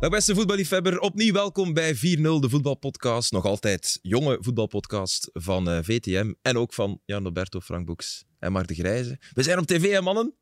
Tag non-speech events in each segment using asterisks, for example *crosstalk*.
Dag beste voetballiefhebber, opnieuw welkom bij 4-0, de voetbalpodcast. Nog altijd jonge voetbalpodcast van eh, VTM en ook van Jan Roberto, Frank Boeks en Mark de Grijze. We zijn op tv, hè, mannen.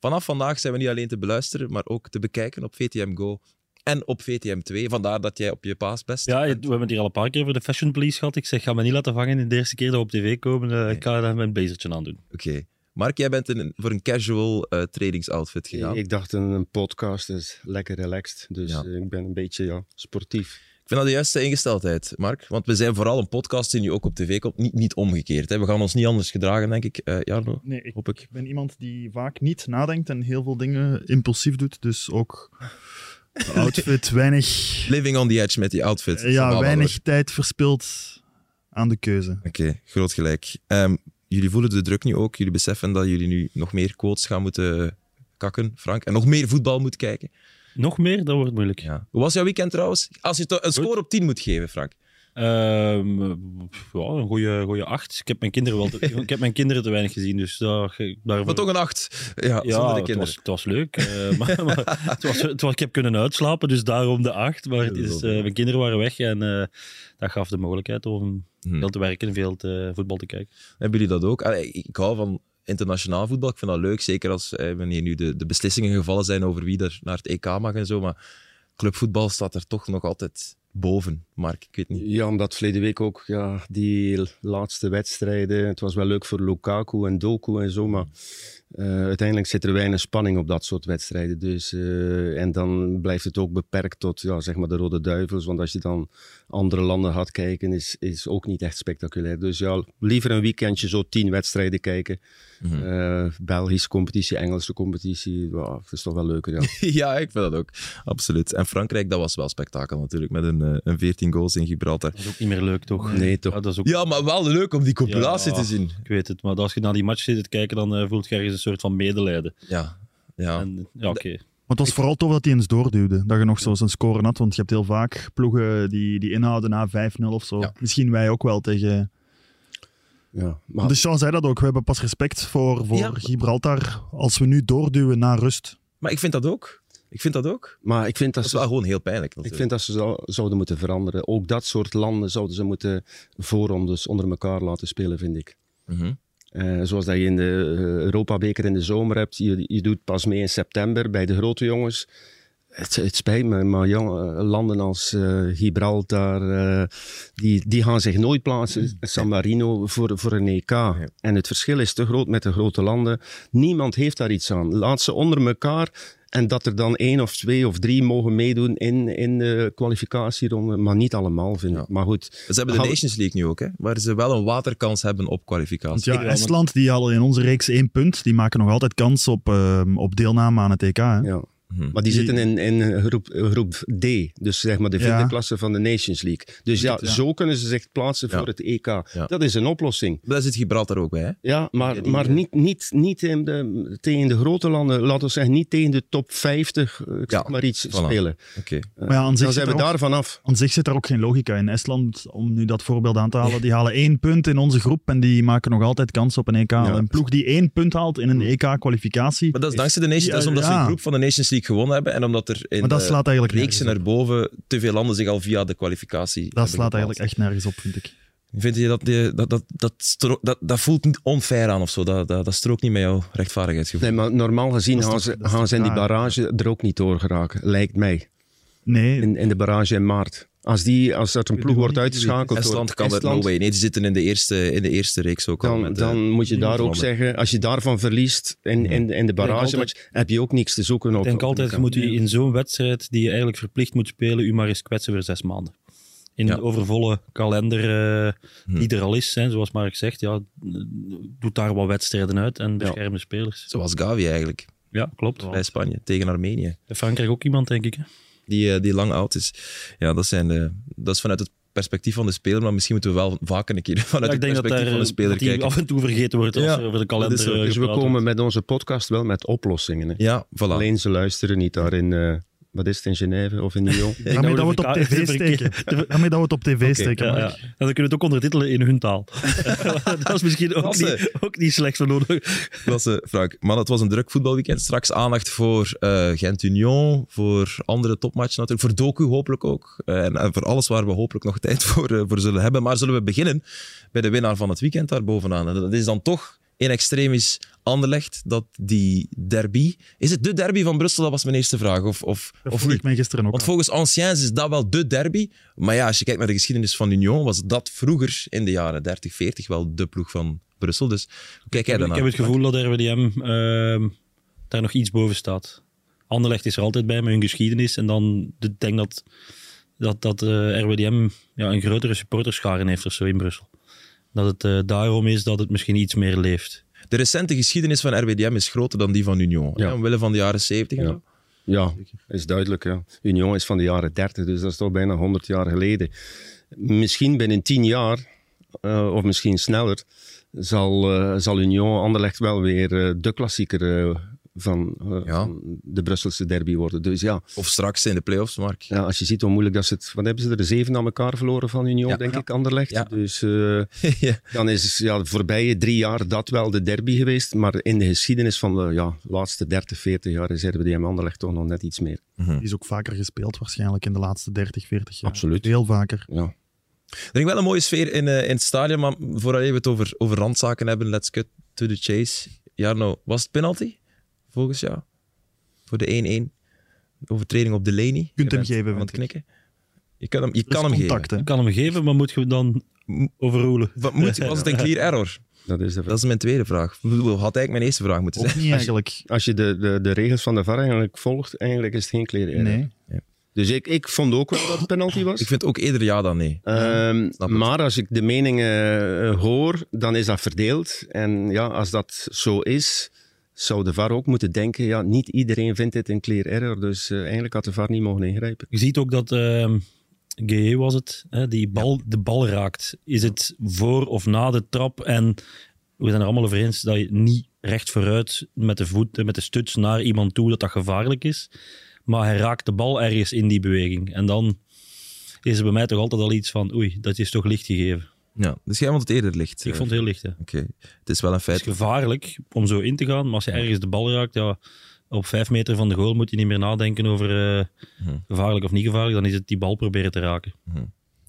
Vanaf vandaag zijn we niet alleen te beluisteren, maar ook te bekijken op VTM Go en op VTM 2. Vandaar dat jij op je paas best. Ja, we hebben het hier al een paar keer over de Fashion Police gehad. Ik zeg, ga me niet laten vangen in de eerste keer dat we op tv komen. Eh, Ik ga daar mijn bezertje aan doen. Oké. Mark, jij bent een, voor een casual eh trainingsoutfit gegaan. Ik dacht een, een podcast is lekker relaxed, dus Ja. eh, ik ben een beetje ja, sportief. Ik vind dat de juiste ingesteldheid, Mark. Want we zijn vooral een podcast die nu ook op tv komt. Niet, niet omgekeerd. Hè. We gaan ons niet anders gedragen, denk ik. Eh Jarno, Nee, ik hoop ik. ben iemand die vaak niet nadenkt en heel veel dingen impulsief doet. Dus ook de *laughs* outfit, weinig, Living on the edge met die outfit. ja, weinig tijd verspild aan de keuze. Oké, groot gelijk. Ehm, jullie voelen de druk nu ook. Jullie beseffen dat jullie nu nog meer quotes gaan moeten kakken, Frank. En nog meer voetbal moet kijken. Nog meer, dat wordt moeilijk. Ja. Hoe was jouw weekend trouwens? Als je een score op 10 moet geven, Frank. Ehm, ja, een goede, goede acht. Ik heb, mijn kinderen wel te, *laughs* ik heb mijn kinderen te weinig gezien, dus daar, daarvoor... Maar toch een 8. Ja, ja, zonder de het kinderen. was, het was leuk. eh, *laughs* maar, maar het was, het was, ik heb kunnen uitslapen, dus daarom de acht. Maar het is, eh, mijn kinderen waren weg en eh, dat gaf de mogelijkheid om Hm. veel te werken en veel te, voetbal te kijken. Hebben jullie dat ook? Allee, ik hou van internationaal voetbal. Ik vind dat leuk, zeker als eh, wanneer nu de, de beslissingen gevallen zijn over wie er naar het EK mag en zo. Maar clubvoetbal staat er toch nog altijd boven, Mark. Ik weet niet. Ja, omdat verleden week ook ja, die laatste wedstrijden, het was wel leuk voor Lukaku en Doku en zo, maar eh, uiteindelijk zit er weinig spanning op dat soort wedstrijden. Dus, eh, en dan blijft het ook beperkt tot ja, zeg maar de Rode Duivels, want als je dan andere landen gaat kijken, is, is ook niet echt spectaculair. Dus ja, liever een weekendje zo tien wedstrijden kijken. Mhm. Eh, Belgische competitie, Engelse competitie, ja, dat is toch wel leuker. Ja. *laughs* Ja, ik vind dat ook. Absoluut. En Frankrijk, dat was wel spektakel natuurlijk, met een, een 14 goals in Gibraltar. Dat is ook niet meer leuk, toch? Nee, toch. Ja, dat is ook Ja, maar wel leuk om die compilatie Ja. te zien. Ik weet het, maar als je naar die match zit te kijken, dan eh, voelt je ergens een soort van medelijden. Ja, ja. En, ja, oké. Maar het was vooral tof dat hij eens doorduwde. Dat je nog zo zijn score had. Want je hebt heel vaak ploegen die, die inhouden na 5-0 of zo. Ja. Misschien wij ook wel tegen... Ja, maar De Sean zei dat ook. We hebben pas respect voor, voor Ja. Gibraltar als we nu doorduwen naar rust. Maar ik vind dat ook. Ik vind dat ook. Maar ik vind dat Dat is wel gewoon heel pijnlijk. ik vind dat ze zou- zouden moeten veranderen. Ook dat soort landen zouden ze moeten voorrondes onder elkaar laten spelen, vind ik. Mhm. Eh, zoals dat je in de eh, Europa-beker in de zomer hebt. Je, je doet pas mee in september bij de grote jongens. Het, het spijt me, maar jong, eh, landen als Gibraltar, die, die gaan zich nooit plaatsen, San Marino, voor, voor een EK. En het verschil is te groot met de grote landen. Niemand heeft daar iets aan. Laat ze onder elkaar en dat er dan één of twee of drie mogen meedoen in, in de kwalificatieronde, maar niet allemaal, vind ik. Ja. Maar goed, Ze hebben de Hou- Nations League nu ook, hè, waar ze wel een waterkans hebben op kwalificatie. Want ja, Estland, die hadden in onze reeks één punt. Die maken nog altijd kans op, ehm, op deelname aan het EK. Hè? ja. Mhm. Maar die, Die- zitten in, in groep, groep D, dus zeg maar de vierde Ja. klasse van de Nations League. Dus ja, Ja. zo kunnen ze zich plaatsen Ja. voor het EK. Ja. Dat is een oplossing. Daar zit Gibraltar ook bij, hè? Ja, maar, maar niet, niet, niet in de, tegen de grote landen, laten we zeggen, niet tegen de top 50, eh, ik Ja, zeg maar iets voilà. spelen. Oké. Maar ja, aan zich, Dan zit zijn we er ook, daar vanaf. aan zich zit er ook geen logica in. Estland, om nu dat voorbeeld aan te halen, die halen één punt in onze groep en die maken nog altijd kans op een EK. Een ploeg die één punt haalt in een EK-kwalificatie. Maar dat is dankzij de Nations, dat is omdat ze een groep van de Nations League gewonnen hebben en omdat er in de slaat eigenlijk reeksen nergens op. erboven te veel landen zich al via de kwalificatie Dat slaat bepaald. eigenlijk echt nergens op, vind ik. Vind je dat, die- dat, dat, dat, stro- dat, dat voelt niet onfair aan of zo? Dat, dat, dat strookt niet met jouw rechtvaardigheidsgevoel? Nee, maar normaal gezien gaan ze, gaan ze in die barrage er ook niet door geraken, lijkt mij. Nee, In, in de barrage in maart. Als, die, als er een ploeg wordt het uitgeschakeld Estland kan er no way. Nee, die zitten in de eerste, in de eerste reeks ook al. dan, met, eh, dan moet je daar ook landen. zeggen, als je daarvan verliest in, in, in de barrage, altijd- heb je ook niks te zoeken op Ik denk op altijd, moet u in zo'n wedstrijd die je eigenlijk verplicht moet spelen, u maar eens kwetsen voor zes maanden. In Ja. een overvolle kalender eh, Hm. die er al is, hè, zoals Mark zegt, ja, doet daar wat wedstrijden uit en bescherm de spelers. Zoals Gavi eigenlijk, Ja, klopt. bij Spanje, tegen Armenië. Frankrijk ook iemand, denk ik. Hè? Die, eh, die lang oud is. Ja, dat, zijn de, dat is vanuit het perspectief van de speler, maar misschien moeten we wel vaker een keer *laughs* vanuit Ja, het perspectief daar, van de speler dat die kijken. af en toe vergeten wordt als Ja, er over de kalender eh, Dus we komen wordt. met onze podcast wel met oplossingen. Hè. Ja, voilà. Alleen ze luisteren niet daarin eh, wat is het, in Genève of in Lyon? *laughs* Denk *laughs* Daarmee dat we het op tv steken. Daarmee dat we het op tv steken. Ja, ja. Dan kunnen we het ook ondertitelen in hun taal. *laughs* dat is misschien ook niet, ook niet slecht voor nodig. Klasse, Frank. Man, het was een druk voetbalweekend. Straks aandacht voor eh, Gent-Union, voor andere topmatchen natuurlijk, voor Doku hopelijk ook. Eh, en, en voor alles waar we hopelijk nog tijd voor, eh, voor zullen hebben. Maar zullen we beginnen bij de winnaar van het weekend daar bovenaan. En dat is dan toch in extremis Anderlecht, dat die derby... Is het de derby van Brussel? Dat was mijn eerste vraag. Of, of, Dat of vroeg niet? ik mij gisteren ook Want al. volgens anciens is dat wel de derby. Maar ja, als je kijkt naar de geschiedenis van Union, was dat vroeger in de jaren 30, 40 wel de ploeg van Brussel. Dus hoe kijk jij Ik daarnaar? heb het gevoel dat RWDM ehm, daar nog iets boven staat. Anderlecht is er altijd bij met hun geschiedenis. En dan ik denk dat, dat, dat eh, RWDM ja, een grotere supporterscharen heeft of zo in Brussel. Dat het eh, daarom is dat het misschien iets meer leeft. De recente geschiedenis van RWDM is groter dan die van Union. Ja. Omwille van de jaren 70 en Ja. zo. Ja, is duidelijk. Ja. Union is van de jaren 30, dus dat is toch bijna 100 jaar geleden. Misschien binnen 10 jaar, eh, of misschien sneller, zal, eh, zal Union Anderlecht wel weer eh, de klassieker van, eh, Ja. van de Brusselse derby worden. Dus ja, Of straks in de play-offs, Mark. ja, als je ziet hoe moeilijk dat ze het... Wat hebben ze er? Zeven aan elkaar verloren van Union, Ja. denk Ja. ik, Anderlecht. Ja. Dus eh, *laughs* ja. dan is ja, de voorbije drie jaar dat wel de derby geweest. Maar in de geschiedenis van de ja, laatste 30, 40 jaar is RWDM Anderlecht toch nog net iets meer. Die is ook vaker gespeeld waarschijnlijk in de laatste 30, 40 jaar. Absoluut. Heel vaker. Ja. Er is wel een mooie sfeer in, eh, in het stadion, maar voordat we het over, over randzaken hebben, let's cut to the chase. Jarno, was het penalty? Volgens jou? Voor de 1-1? Overtreding op Delaney? Je hem bent geven, ik. knikken? Je kan hem, je kan hem contact, hè. Ik kan hem geven, maar moet je dan overroelen? geven. Wat moet, was het een clear error? Dat is de Dat is mijn tweede vraag. Ik bedoel, Had eigenlijk mijn eerste vraag moeten zijn. niet eigenlijk. Als je de, de, de regels van de VAR eigenlijk volgt, eigenlijk is het geen clear Nee. Dus ik, ik vond ook wel dat het penalty was. Ik vind ook eerder ja dan nee. Ehm, het. maar als ik de meningen eh, hoor, dan is dat verdeeld. En ja, als dat zo is, zou de VAR ook moeten denken, ja, niet iedereen vindt dit een clear error. Dus eh, eigenlijk had de VAR niet mogen ingrijpen. Je ziet ook dat ehm GE was het, hè, die bal, de bal raakt. Is het voor of na de trap? En we zijn er allemaal over eens dat je niet recht vooruit met de voet, met de stuts naar iemand toe, dat dat gevaarlijk is. Maar hij raakt de bal ergens in die beweging. En dan is er bij mij toch altijd al iets van, oei, dat is toch licht gegeven. Ja, dus jij vond het eerder licht. Ik eh. vond het heel licht. Oké, het is wel een Het feit. is gevaarlijk om zo in te gaan, maar als je ergens de bal raakt, ja, op vijf meter van de goal moet je niet meer nadenken over eh, Mhm. gevaarlijk of niet gevaarlijk. Dan is het die bal proberen te raken.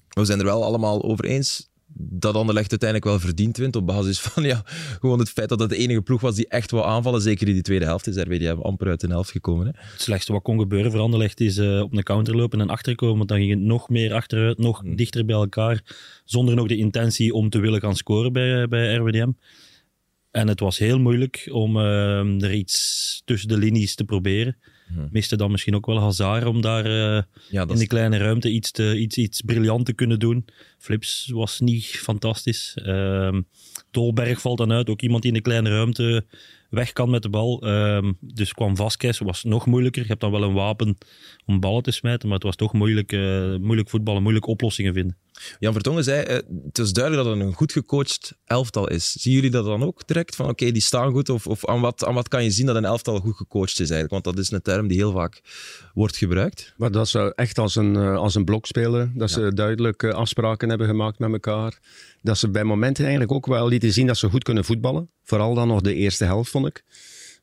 We zijn er wel allemaal over eens dat Anderlecht uiteindelijk wel verdiend wint op basis van ja, gewoon het feit dat het de enige ploeg was die echt wou aanvallen. Zeker in die tweede helft is RWDM amper uit de helft gekomen. Hè? Het slechtste wat kon gebeuren voor Anderlecht is eh, op een counter lopen en achterkomen. Want dan ging het nog meer achteruit, nog Hmm. dichter bij elkaar. Zonder nog de intentie om te willen gaan scoren bij, eh, bij RWDM. En het was heel moeilijk om eh, er iets tussen de linies te proberen. Hmm. Miste dan misschien ook wel Hazard om daar eh, Ja, in die kleine ruimte iets, te, iets, iets briljant te kunnen doen. Flips was niet fantastisch. Ehm Dolberg valt dan uit, ook iemand die in de kleine ruimte weg kan met de bal. Ehm, dus kwam Vasquez, was nog moeilijker. Je hebt dan wel een wapen om ballen te smijten, maar het was toch moeilijk, eh, moeilijk voetballen, moeilijk oplossingen vinden. Jan Vertongen zei, eh, het is duidelijk dat het een goed gecoacht elftal is. Zien jullie dat dan ook direct? Van oké, die staan goed. Of, of aan, wat, aan wat kan je zien dat een elftal goed gecoacht is eigenlijk? Want dat is een term die heel vaak wordt gebruikt. Maar dat ze echt als een, eh, als een blok spelen. Dat ze duidelijk afspraken hebben gemaakt met elkaar. Dat ze bij momenten eigenlijk ook wel lieten zien dat ze goed kunnen voetballen. Vooral dan nog de eerste helft, vond ik.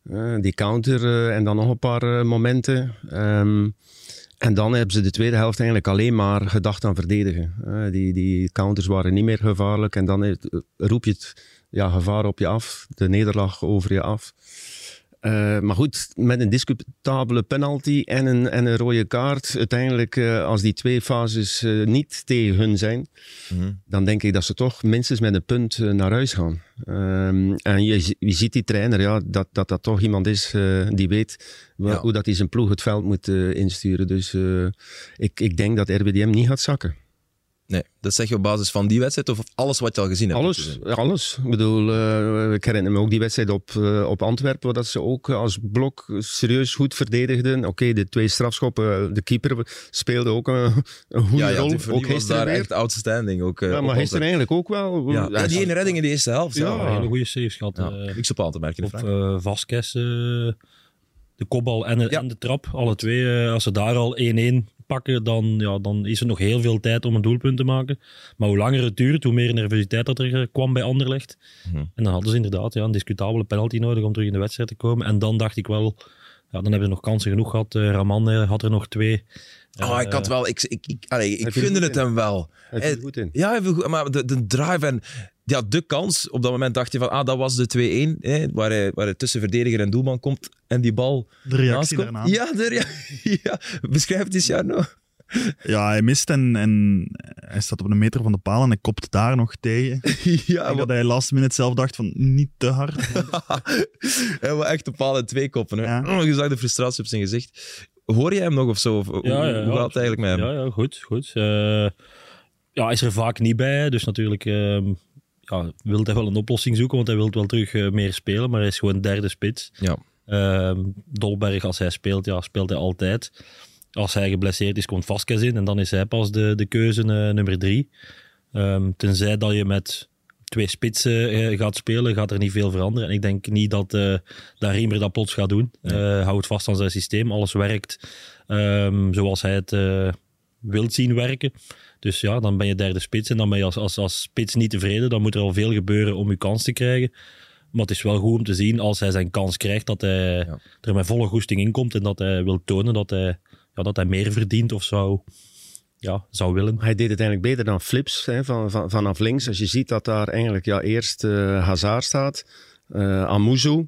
Eh, die counter eh, en dan nog een paar eh, momenten. Ehm, en dan hebben ze de tweede helft eigenlijk alleen maar gedacht aan verdedigen. Die, die counters waren niet meer gevaarlijk. En dan roep je het ja, gevaar op je af. De nederlaag over je af. Eh, maar goed, met een discutabele penalty en een, en een rode kaart. Uiteindelijk, eh, als die twee fases eh, niet tegen hun zijn, Mhm. dan denk ik dat ze toch minstens met een punt naar huis gaan. Ehm, en je, zi- je ziet die trainer, ja, dat, dat dat toch iemand is die weet Ja. hoe dat hij zijn ploeg het veld moet insturen. Dus ik, ik denk dat RWDM niet gaat zakken. Nee, dat zeg je op basis van die wedstrijd of alles wat je al gezien hebt? Alles, alles. Ik bedoel, eh, ik herinner me ook die wedstrijd op, eh, op Antwerpen, waar dat ze ook als blok serieus goed verdedigden. Oké, de twee strafschoppen, de keeper speelde ook een, een goede Ja, ja, rol. ook was daar weer. echt outstanding. Ook, eh, ja, maar gisteren eigenlijk ook wel. Ja, ja, die ene redding in de eerste helft. Ja, Ja. Een hele goede saves gehad. Ja, eh, niks op aan te merken. op eh Vasquez. eh, de kopbal en Ja. en de trap, alle twee. eh, als ze daar al 1-1 pakken, dan, ja, dan is er nog heel veel tijd om een doelpunt te maken. Maar hoe langer het duurt, hoe meer nervositeit dat er kwam bij Anderlecht. Mhm. En dan hadden ze inderdaad ja, een discutabele penalty nodig om terug in de wedstrijd te komen. En dan dacht ik wel, ja, dan hebben ze nog kansen genoeg gehad. Eh, Raman eh, had er nog twee. Oh, ik had Eh, wel... Ik, ik, ik, allee, ik gunde het in. hem wel. Hij viel goed in. Ja, hij viel goed, maar de, de drive en ja, de kans, op dat moment dacht je van, ah, dat was de 2-1, hè, waar, hij, waar hij tussen verdediger en doelman komt en die bal De reactie daarna. Ja, de rea- *laughs* ja, beschrijf het eens, Jarno. Ja, hij mist en, en hij staat op een meter van de paal en hij kopt daar nog tegen. *laughs* Ik ja, maar, dat hij last minute zelf dacht van niet te hard. *laughs* hij wil echt een paal en twee koppen. Hè. Ja. Oh, je zag de frustratie op zijn gezicht. Hoor je hem nog of zo? Of, Ja, ja, hoe ja, gaat het eigenlijk met hem? Ja, ja goed. goed. Eh, ja, hij is er vaak niet bij. Dus natuurlijk ehm ja, wil hij wel een oplossing zoeken, want hij wil wel terug eh, meer spelen. Maar hij is gewoon derde spits. Ja. Ehm, Dolberg, als hij speelt, ja, speelt hij altijd. Als hij geblesseerd is, komt Vasquez in. En dan is hij pas de, de keuze eh, nummer drie. Ehm, tenzij dat je met twee spitsen eh, gaat spelen, gaat er niet veel veranderen. En ik denk niet dat, eh dat Riemer dat plots gaat doen. Eh houdt vast aan zijn systeem. Alles werkt ehm, zoals hij het wilt zien werken. Dus ja, dan ben je derde spits. En dan ben je als, als, als spits niet tevreden. Dan moet er al veel gebeuren om je kans te krijgen. Maar het is wel goed om te zien als hij zijn kans krijgt, dat hij Ja. er met volle goesting in komt. En dat hij wil tonen dat hij, ja, dat hij meer verdient of zou, ja, zou willen. Hij deed het eigenlijk beter dan Flips hè, van, van, vanaf links. Als je ziet dat daar eigenlijk ja, eerst eh Hazard staat, Amuzu,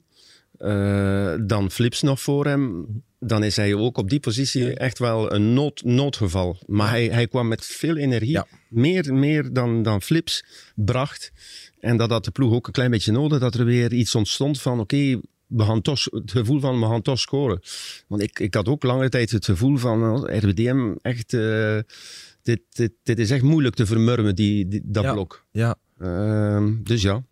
eh, dan Flips nog voor hem. Dan is hij ook op die positie echt wel een nood, noodgeval. Maar hij, hij kwam met veel energie, Ja. meer, meer dan, dan Flips bracht. En dat had de ploeg ook een klein beetje nodig, dat er weer iets ontstond van oké, we gaan toch, het gevoel van we gaan toch scoren. Want ik, ik had ook lange tijd het gevoel van eh, RWDM echt... eh, dit, dit, dit is echt moeilijk te vermurwen, die, die- dat Ja. blok. Ja. Ehm, dus ja,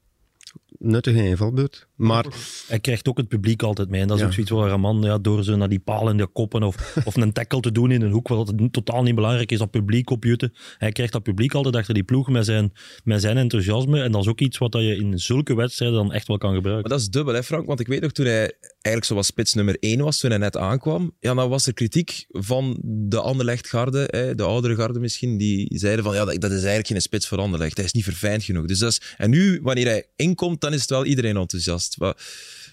nuttige invalbeurt. Maar Hij krijgt ook het publiek altijd mee. En dat is Ja. ook zoiets waar Raman ja, door zo naar die palen en die koppen of, *laughs* of een tackle te doen in een hoek, wat totaal niet belangrijk is, dat publiek opjutten. Hij krijgt dat publiek altijd achter die ploeg met zijn, met zijn enthousiasme. En dat is ook iets wat dat je in zulke wedstrijden dan echt wel kan gebruiken. Maar dat is dubbel, hè, Frank? Want ik weet nog, toen hij eigenlijk zoals spits nummer 1 was, toen hij net aankwam, ja, dan was er kritiek van de Anderlecht-garde, hè, de oudere garde misschien, die zeiden van, ja, dat, dat is eigenlijk geen spits voor Anderlecht. Hij is niet verfijnd genoeg. Dus dat is, en nu, wanneer hij inkomt, dan is het wel iedereen enthousiast. Wat,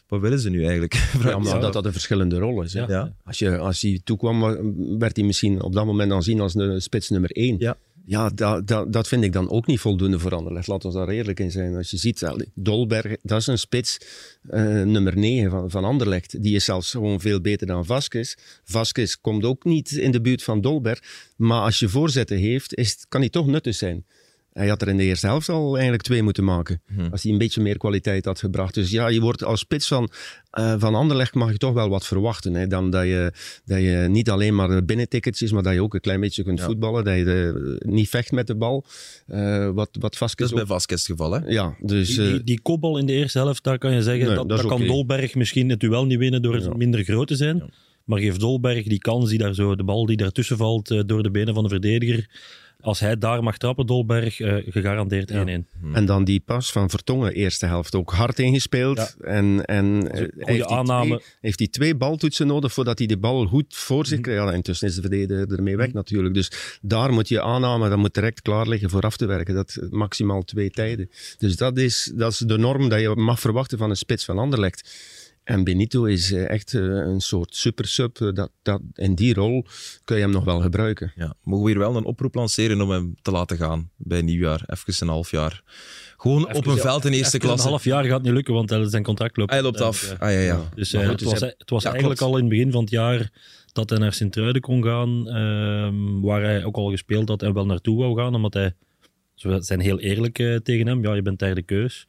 wat willen ze nu eigenlijk? *laughs* ja, maar dat dat een verschillende rol is. hè. Ja. Als, je, als hij toekwam, wa- werd hij misschien op dat moment aanzien als de spits nummer één. Ja. Ja, dat, dat, dat vind ik dan ook niet voldoende voor Anderlecht. Laten we daar eerlijk in zijn. Als je ziet, Dolberg, dat is een spits eh, nummer 9 van, van Anderlecht. Die is zelfs gewoon veel beter dan Vasquez. Vasquez komt ook niet in de buurt van Dolberg. Maar als je voorzetten heeft, is, kan hij toch nuttig zijn. Hij had er in de eerste helft al eigenlijk twee moeten maken. Als hij een beetje meer kwaliteit had gebracht. Dus ja, je wordt als spits van, eh, van Anderlecht mag je toch wel wat verwachten. Hè? Dan dat je, dat je niet alleen maar binnentickets is, maar dat je ook een klein beetje kunt Ja. voetballen. Dat je eh, niet vecht met de bal. Eh, wat, wat Dat is bij Vasquez het geval, hè? Ja, dus... Die, die, die kopbal in de eerste helft, daar kan je zeggen, Nee, dat, dat kan. Dolberg misschien het duel niet winnen door Ja. minder groot te zijn. Ja. Maar geeft Dolberg die kans, die daar zo, de bal die daartussen valt door de benen van de verdediger. Als hij daar mag trappen, Dolberg, eh, gegarandeerd 1-1. Hmm. En dan die pas van Vertongen, eerste helft, ook hard ingespeeld. Ja. En, en eh, goede heeft, hij aanname. Twee, heeft hij twee baltoetsen nodig voordat hij de bal goed voor zich krijgt. Ja, intussen is de verdediger ermee weg natuurlijk. Dus daar moet je aanname, dat moet direct klaar liggen voor af te werken. Dat maximaal twee tijden. Dus dat is, dat is de norm dat je mag verwachten van een spits van Anderlecht. En Benito is eh, echt eh, een soort super-sub. eh, Dat, dat, in die rol kun je hem nog wel gebruiken. Ja. Mogen we hier wel een oproep lanceren om hem te laten gaan bij nieuwjaar? Even een half jaar. Gewoon op een ja, veld in eerste klasse. Een half jaar gaat niet lukken, want zijn contract loopt. Hij loopt af. Ah, ja, ja. Dus eh, goed, het dus was, hij- het was Ja, eigenlijk klopt. al in het begin van het jaar dat hij naar Sint-Truiden kon gaan, ehm, waar hij ook al gespeeld had en wel naartoe wou gaan, omdat hij, ze zijn heel eerlijk tegen hem, ja, je bent derde keus.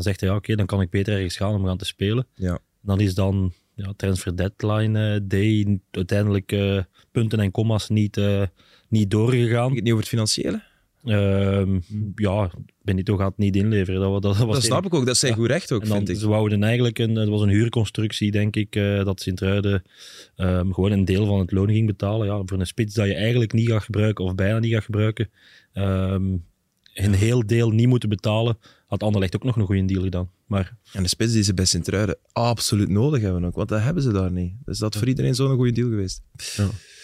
Dan zegt hij, ja, oké, dan kan ik beter ergens gaan om gaan te spelen. Ja. Dan is dan ja, transfer deadline eh, day uiteindelijk eh, punten en commas niet, eh, niet doorgegaan. Ging het niet over het financiële? Ehm, ja, Benito gaat het niet inleveren. Dat, wa- dat, was Dat snap ik ook. Dat zijn goed recht ook, en dan, vind ik. Ze wouden eigenlijk, een, het was een huurconstructie, denk ik, dat Sint-Truiden ehm, gewoon een deel van het loon ging betalen. Ja, voor een spits dat je eigenlijk niet gaat gebruiken, of bijna niet gaat gebruiken. ehm, een heel deel niet moeten betalen had Anderlecht ook nog een goede deal gedaan. Maar En de spits die ze bij Sint-Truiden absoluut nodig hebben ook, want dat hebben ze daar niet. Dus dat is voor iedereen zo'n goede deal geweest.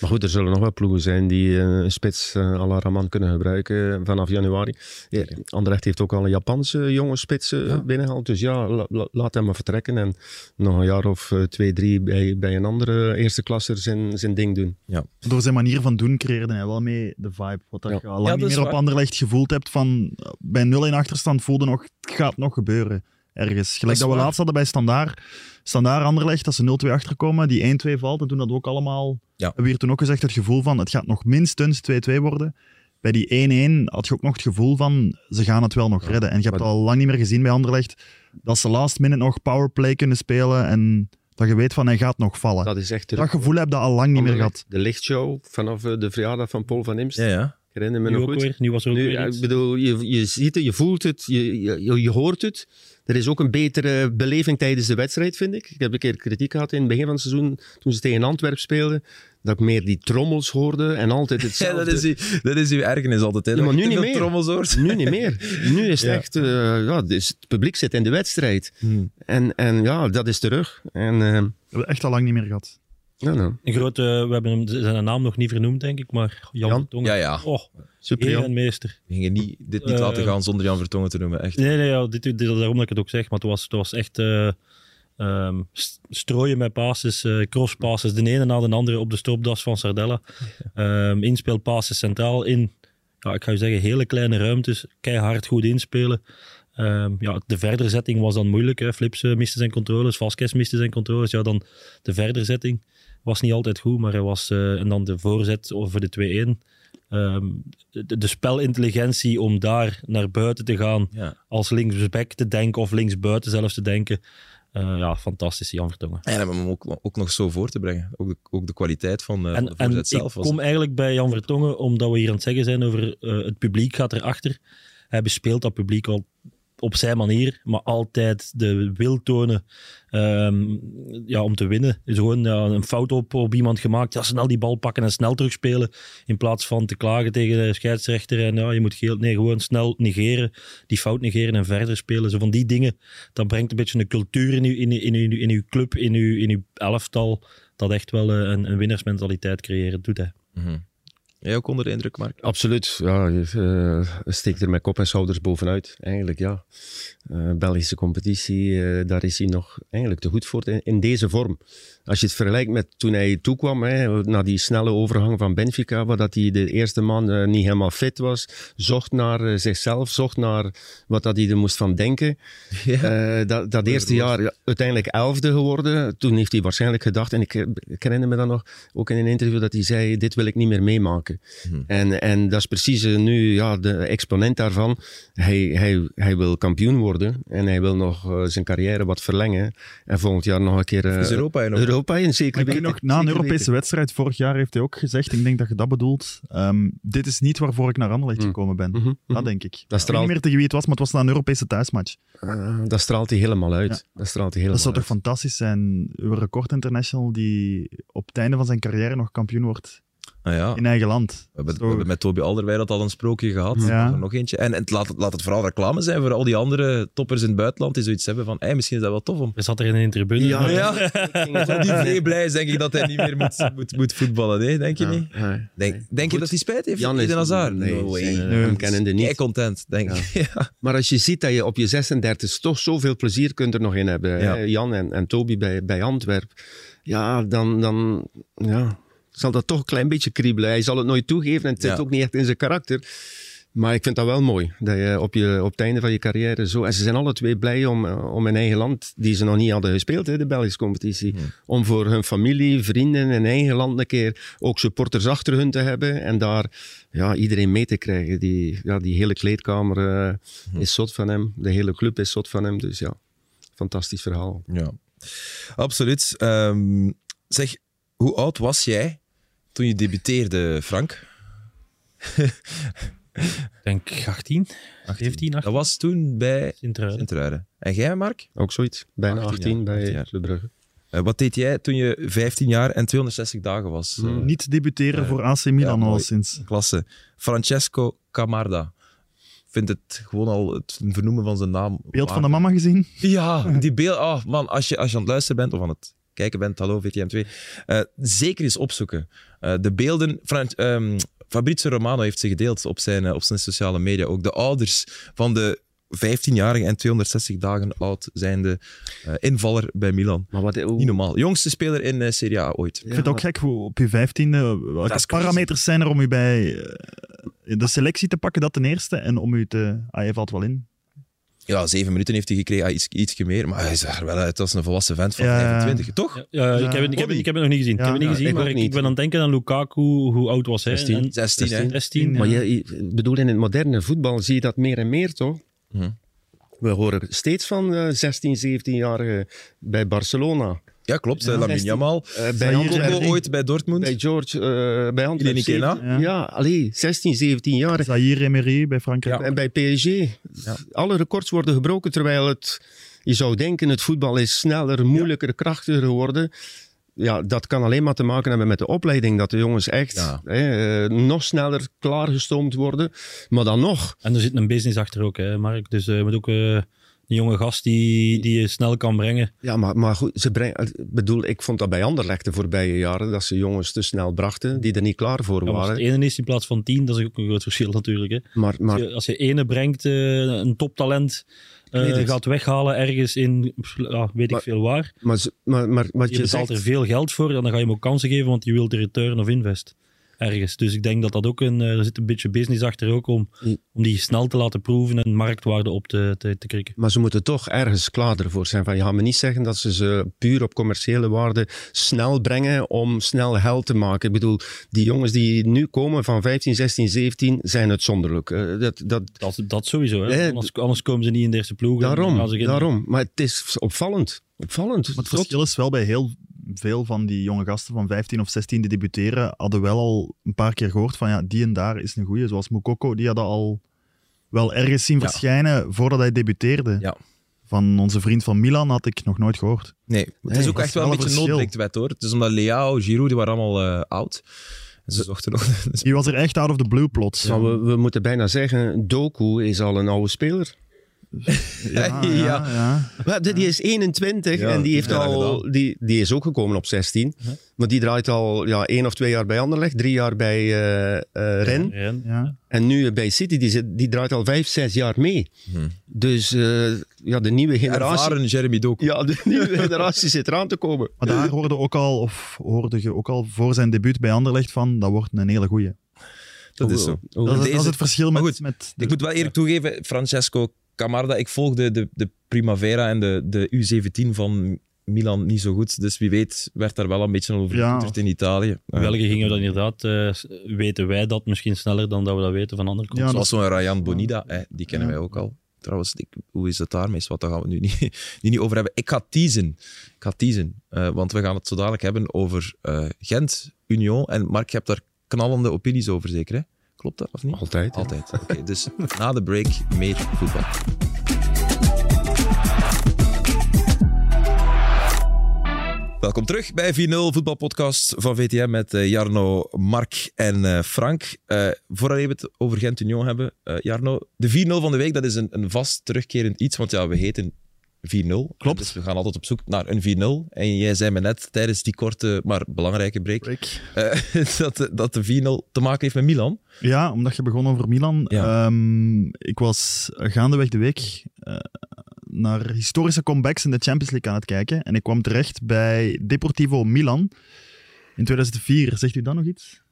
Maar goed, er zullen nog wel ploegen zijn die eh, een spits uh, à la Raman kunnen gebruiken vanaf januari. Ja, Anderlecht heeft ook al een Japanse jonge spits ja. binnengehaald. Dus ja, la, la, laat hem maar vertrekken. En nog een jaar of twee, drie bij, bij een andere eerste klasser zijn, zijn ding doen. Ja. Door zijn manier van doen creëerde hij wel mee de vibe. Wat ja. je al lang niet meer op Anderlecht gevoeld hebt. Van, bij 0 in achterstand voelde nog, het gaat nog gebeuren. Ergens. Gelijk dat, dat we laatst hadden bij Standaard. Standaard Anderlecht, dat ze 0-2 achterkomen, die 1-2 valt. En toen hadden we ook allemaal... Ja. Hebben we hier toen ook gezegd het gevoel van, het gaat nog minstens 2-2 worden. Bij die 1-1 had je ook nog het gevoel van, ze gaan het wel nog ja, redden. En je hebt al lang niet meer gezien bij Anderlecht, dat ze last minute nog powerplay kunnen spelen en dat je weet van, hij gaat nog vallen. Dat is echt... Dat gevoel heb je al lang niet meer gehad. De lichtshow vanaf de verjaardag van Paul van Imst. Ja, ja. Ik herinner me nu nog ook goed. weer. Nu was er ook Nu, weer iets. ik bedoel, je, je ziet het, je voelt het, je, je, je hoort het. Er is ook een betere beleving tijdens de wedstrijd, vind ik. Ik heb een keer kritiek gehad in het begin van het seizoen, toen ze tegen Antwerpen speelden, dat ik meer die trommels hoorde en altijd *laughs* Ja, hetzelfde. dat is, uw, dat is uw ergernis altijd. Hè? Ja, maar nu niet meer. trommels hoort. Nu niet meer. Nu is het *laughs* Ja. echt, eh, ja, dus het publiek zit in de wedstrijd. Hmm. En, en ja, dat is terug. En eh, Dat hebben we echt al lang niet meer gehad. Ja, nou, Een grote, we hebben hem zijn naam nog niet vernoemd, denk ik, maar Jan, Jan? Vertongen. Ja, ja. Oh, super Jan. en meester. We gingen niet, dit niet Eh, laten gaan zonder Jan Vertongen te noemen. Echt. Nee, nee, ja, dit, dit, daarom dat ik het ook zeg, maar het was, het was echt eh, ehm, st- strooien met passes, eh crosspasses, de ene na de andere op de stropdas van Sardella. *laughs* Ehm inspeelpasses centraal in, ja, ik ga je zeggen, hele kleine ruimtes, keihard goed inspelen. Ehm, ja, de verderzetting was dan moeilijk. Hè. Flips eh, miste zijn controles, Vasquez miste zijn controles. Ja, dan de verderzetting was niet altijd goed, maar hij was... eh, en dan de voorzet over de 2-1. Ehm, de, de spelintelligentie om daar naar buiten te gaan Ja. als linksback te denken of linksbuiten zelfs te denken. Eh, ja, fantastisch, Jan Vertongen. En hem ook, ook nog zo voor te brengen. Ook de, ook de kwaliteit van, van En, de en ik zelf. Was kom eigenlijk bij Jan Vertongen, omdat we hier aan het zeggen zijn over het publiek gaat erachter. Hij bespeelt dat publiek al op zijn manier, maar altijd de wil tonen ehm, ja, om te winnen. Dus gewoon een fout op, op iemand gemaakt, ja, snel die bal pakken en snel terugspelen, in plaats van te klagen tegen de scheidsrechter en ja, je moet geel... Nee, gewoon snel negeren, die fout negeren en verder spelen. Zo van die dingen, dat brengt een beetje een cultuur in uw, in, in, uw, in uw club, in uw, in uw elftal, dat echt wel eh, een, een winnaarsmentaliteit creëren doet. Mhm. Jij ook onder de indruk, Mark? Absoluut. Ja, je eh, steekt er met kop en schouders bovenuit. Eigenlijk, ja. Eh, Belgische competitie, eh, daar is hij nog eigenlijk te goed voor in, in deze vorm. Als je het vergelijkt met toen hij toekwam, hè, na die snelle overgang van Benfica, waar dat hij de eerste man niet helemaal fit was, zocht naar zichzelf, zocht naar wat dat hij er moest van denken. *laughs* Ja. Dat, dat eerste jaar ja, uiteindelijk elfde geworden. Toen heeft hij waarschijnlijk gedacht, en ik, ik herinner me dan nog ook in een interview dat hij zei: Dit wil ik niet meer meemaken. Mhm. En, en dat is precies eh, nu ja, de exponent daarvan. Hij, hij, hij wil kampioen worden en hij wil nog eh, zijn carrière wat verlengen. En volgend jaar nog een keer eh, Is Europa in? Europa in, zeker weten. nog, na een Europese weten. wedstrijd vorig jaar heeft hij ook gezegd, ik denk dat je dat bedoelt, ehm, dit is niet waarvoor ik naar Anderlecht Mm. gekomen ben. Mhm, mhm. Dat denk ik. ik weet straalt- niet meer tegen wie het was, maar het was na een Europese thuismatch. Eh, dat straalt hij helemaal uit. Ja. Dat straalt hij helemaal Dat zou toch fantastisch zijn? Uw record international die op het einde van zijn carrière nog kampioen wordt Ah, ja. in eigen land. We hebben, we met Toby Alderweireld al een sprookje gehad. Ja. Er Nog eentje. En, en het laat, het- laat het vooral reclame zijn voor al die andere toppers in het buitenland die zoiets hebben van hey, misschien is dat wel tof om... Er zat er in een tribune. Ja, Ja, *laughs* die vrij blij is, denk ik dat hij niet meer moet, moet, moet voetballen. Nee, denk je niet? ja. Denk, denk je dat hij spijt heeft? Jan is- Eden Hazard? nee, no way. eh, Nee. hem kennende niet. Kei content, denk ik. *laughs* Ja. Maar als je ziet dat je op je 36 toch zoveel plezier kunt er nog in hebben. Ja. hè, Jan en, en Toby bij, bij Antwerp. Ja, dan, dan ja, zal dat toch een klein beetje kriebelen. Hij zal het nooit toegeven en het zit Ja. ook niet echt in zijn karakter. Maar ik vind dat wel mooi. Dat je op, je op het einde van je carrière zo... En ze zijn alle twee blij om, eh, om in eigen land, die ze nog niet hadden gespeeld, hè, de Belgische competitie. Om voor hun familie, vrienden in eigen land een keer ook supporters achter hun te hebben. En daar ja, iedereen mee te krijgen. Die, ja, die hele kleedkamer eh, is zot van hem. De hele club is zot van hem. Dus ja, fantastisch verhaal. Ja, absoluut. Ehm, zeg, hoe oud was jij toen je debuteerde, Frank? Ik denk 18, 17, 18. Dat was toen bij Sint-Truiden. En jij, Mark? Ook zoiets. Bijna 18 18, jaar, bij 18 de Brugge. Eh, wat deed jij toen je 15 jaar en 260 dagen was? Hmm. Eh, Niet debuteren eh, voor AC Milan ja, al sinds. klasse. Francesco Camarda. vind het gewoon al het vernoemen van zijn naam. Beeld van de mama gezien? Ja, die beeld. Oh man, als je, als je aan het luisteren bent of aan het kijken bent, hallo VTM2, uh, zeker eens opzoeken. Uh, de beelden. Frans, um, Fabrizio Romano heeft ze gedeeld op zijn, op zijn sociale media. Ook de ouders van de 15-jarige en 260 dagen oud zijnde uh, invaller bij Milan. Maar wat. Niet normaal. Jongste speler in uh, Serie A ooit. Ik vind het ook gek hoe op je 15e. Welke parameters zijn er om u bij uh, de selectie te pakken? Dat ten eerste. En om u te. Ah, je valt wel in. Ja, zeven minuten heeft hij gekregen, iets, ietsje meer. Maar hij zag er wel uit als een volwassen vent van ja. 25, toch? Ja, ja, ik, heb, ik, heb, ik heb het nog niet gezien. ik heb het niet gezien, ik maar ik, ben aan het denken aan Lukaku. Hoe oud was hij? 16. 16, 16, 16 Maar je, bedoel, in het moderne voetbal zie je dat meer en meer, toch? Hm. We horen steeds van uh, 16, 17-jarigen bij Barcelona. Ja, klopt. Ja, Lamine Yamal. Uh, bij Antwerpen ooit bij Dortmund. Bij George, uh, bij Antwerpen. Ja, ja allee, 16, 17 jaar. Zahir Emery bij Frankrijk. Ja. En bij PSG. Ja. Alle records worden gebroken, terwijl het... Je zou denken, het voetbal is sneller, moeilijker, krachtiger geworden ja, dat kan alleen maar te maken hebben met de opleiding. Dat de jongens echt hè, uh, nog sneller klaargestoomd worden. Maar dan nog. En er zit een business achter ook, hè, Mark. Dus uh, met ook uh, een jonge gast die, die je snel kan brengen. Ja, maar, maar goed, ze brengen, bedoel, ik vond dat bij Anderlecht de voorbije jaren, dat ze jongens te snel brachten die er niet klaar voor waren. als het ene is in plaats van tien, dat is ook een groot verschil natuurlijk. Hè. Maar, maar, als, je, als je ene brengt, een toptalent uh, gaat weghalen ergens in, ja, weet ik veel waar. Maar, maar, maar wat je, je betaalt er veel geld voor en dan ga je hem ook kansen geven, want je wilt de return of invest ergens. Dus ik denk dat dat ook een, eh, er zit een beetje business achter ook om, om die snel te laten proeven en marktwaarde op te, te, te krikken. Maar ze moeten toch ergens klaar ervoor zijn. Van, je gaat me niet zeggen dat ze ze puur op commerciële waarde snel brengen om snel geld te maken. Ik bedoel, die jongens die nu komen van 15, 16, 17 zijn uitzonderlijk. Uh, dat, dat, dat, dat sowieso. Hè? Anders, anders, komen ze niet in de eerste ploeg. Daarom, daarom. Maar het is opvallend. opvallend. Maar het verschil is wel bij heel veel van die jonge gasten van 15 of 16 die debuteren, hadden wel al een paar keer gehoord van ja, die en daar is een goeie. Zoals Mukoko, die hadden al wel ergens zien verschijnen voordat hij debuteerde. Ja. Van onze vriend van Milan had ik nog nooit gehoord. Nee, het is ook echt wel een beetje een noodlichtwet hoor. Het is omdat Leao, Giroud, die waren allemaal uh, oud. Ze zochten nog... Die was er echt out of the blue plots. Ja. We, we, moeten bijna zeggen, Doku is al een oude speler. *laughs* Ja, ja, ja. Die is 21 en die, heeft al, die, die is ook gekomen op 16. Maar die draait al ja, één of twee jaar bij Anderlecht, drie jaar bij uh, uh, Ren. En nu bij City, die, zit, die draait al vijf, zes jaar mee. Hm. Dus uh, ja, de nieuwe generatie... Ervaren Jeremy Doku. Ja, de *laughs* nieuwe generatie zit eraan te komen. Maar daar hoorde, ook al, of hoorde je ook al voor zijn debuut bij Anderlecht van, dat wordt een hele goeie. Dat is zo. Dat, is, dat is het verschil met... Goed, met ik moet wel eerlijk toegeven, Francesco Camarda, ik volgde de, de Primavera en de, de U17 van Milan niet zo goed. Dus wie weet werd daar wel een beetje over ja. in Italië. In België gingen we dat inderdaad, uh, weten wij dat misschien sneller dan dat we dat weten van andere clubs. Ja, Zoals zo'n Ryan Bonida, hè, die kennen wij ook al. Trouwens, ik, hoe is het daarmee? Wat daar gaan we nu niet, *laughs* niet, over hebben. Ik ga teasen. Ik ga teasen. Uh, want we gaan het zo dadelijk hebben over uh, Gent, Union. En Mark, je hebt daar knallende opinies over, zeker? Hè? Klopt dat of niet? Altijd. Altijd. Oké, dus na de break meer voetbal. Welkom terug bij 4-0 voetbalpodcast van VTM met uh, Jarno, Mark en uh, Frank. Uh, voordat we het over Gent Union hebben, Jarno, de 4-0 van de week dat is een, een vast terugkerend iets, want ja, we heten 4-0. Klopt. Dus we gaan altijd op zoek naar een 4-0. En jij zei me net tijdens die korte, maar belangrijke break, break. Uh, *laughs* dat, dat de 4-0 te maken heeft met Milan. Ja, omdat je begon over Milan. Ja. Um, ik was gaandeweg de week uh, naar historische comebacks in de Champions League aan het kijken. En ik kwam terecht bij Deportivo Milan in 2004. Zegt u dan nog iets?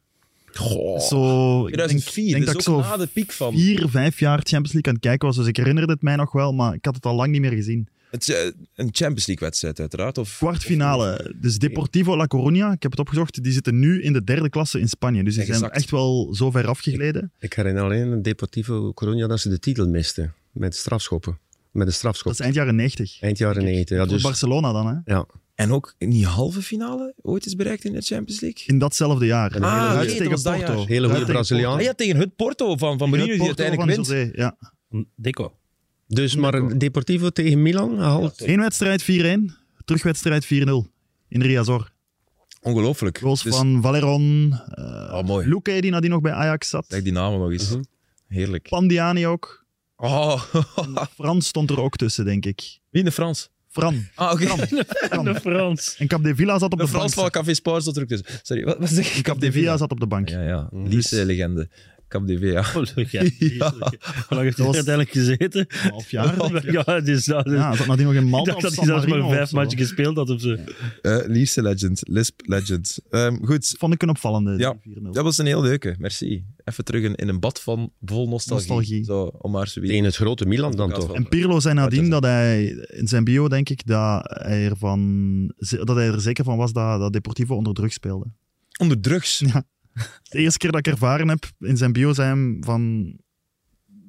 Goh, zo, 2004, denk, denk dat ik zo na de piek van. Vier, vijf jaar Champions League aan het kijken was. Dus ik herinnerde het mij nog wel, maar ik had het al lang niet meer gezien. Het is eh, een Champions League-wedstrijd, uiteraard. Of, Kwartfinale. Dus Deportivo La Coruña, ik heb het opgezocht, die zitten nu in de derde klasse in Spanje. Dus die zijn echt wel zo ver afgegleden. Ik, herinner alleen Deportivo Coruña dat ze de titel misten met strafschoppen. Met de strafschop. Dat is eind jaren 90. Eind jaren 90, ja. Dus... Barcelona dan, hè? Ja. En ook niet halve finale ooit is bereikt in de Champions League? In datzelfde jaar. Ah, nee, tegen Porto. Hele goede Braziliaan. Ah, ja, tegen het Porto van, van Mourinho die uiteindelijk wint. José, ja. Deco. Dus maar Deportivo tegen Milan gehaald. Eén wedstrijd 4-1, terugwedstrijd 4-0 in Riazor. Ongelooflijk. Goals dus... van Valeron, uh, oh, mooi. Luque die nadien nog bij Ajax zat. Kijk die namen nog eens. Uh mhm. -huh. Heerlijk. Pandiani ook. Oh, *laughs* Frans stond er ook tussen, denk ik. wie in de Frans? Fran. Ah, oké. Fran. *laughs* De Frans. En Capdevilla zat op De de Frans van bank. Café Sport stond er ook tussen. Sorry, wat, wat zeg je? Capdevilla zat op de bank. Ja, ja. Mhm. Lierse legende. Cap de VA. Oh, leuk, ja. Ja. Hoe lang heeft hij Dat was- er uiteindelijk gezeten? Een half jaar. ik. Ja, dus, dat, Ja, zat nadien nog in ik Malta dacht of dat hij zelfs maar vijf zo. matchen gespeeld had. Of zo. Eh, Lierse legend. Lisp legend. Ehm, goed, Vond ik een opvallende. Ja. die 4-0. dat was een heel leuke. Merci. Even terug in, in een bad van vol nostalgie. Nostalgie. Zo, om maar zoiets. Tegen het grote Milan dan toch? En Pirlo zei nadien dat hij, in zijn bio denk ik, dat hij, ervan, dat hij er zeker van was dat, dat Deportivo onder druk speelde. Onder drugs. De eerste keer dat ik ervaren heb, in zijn bio hij van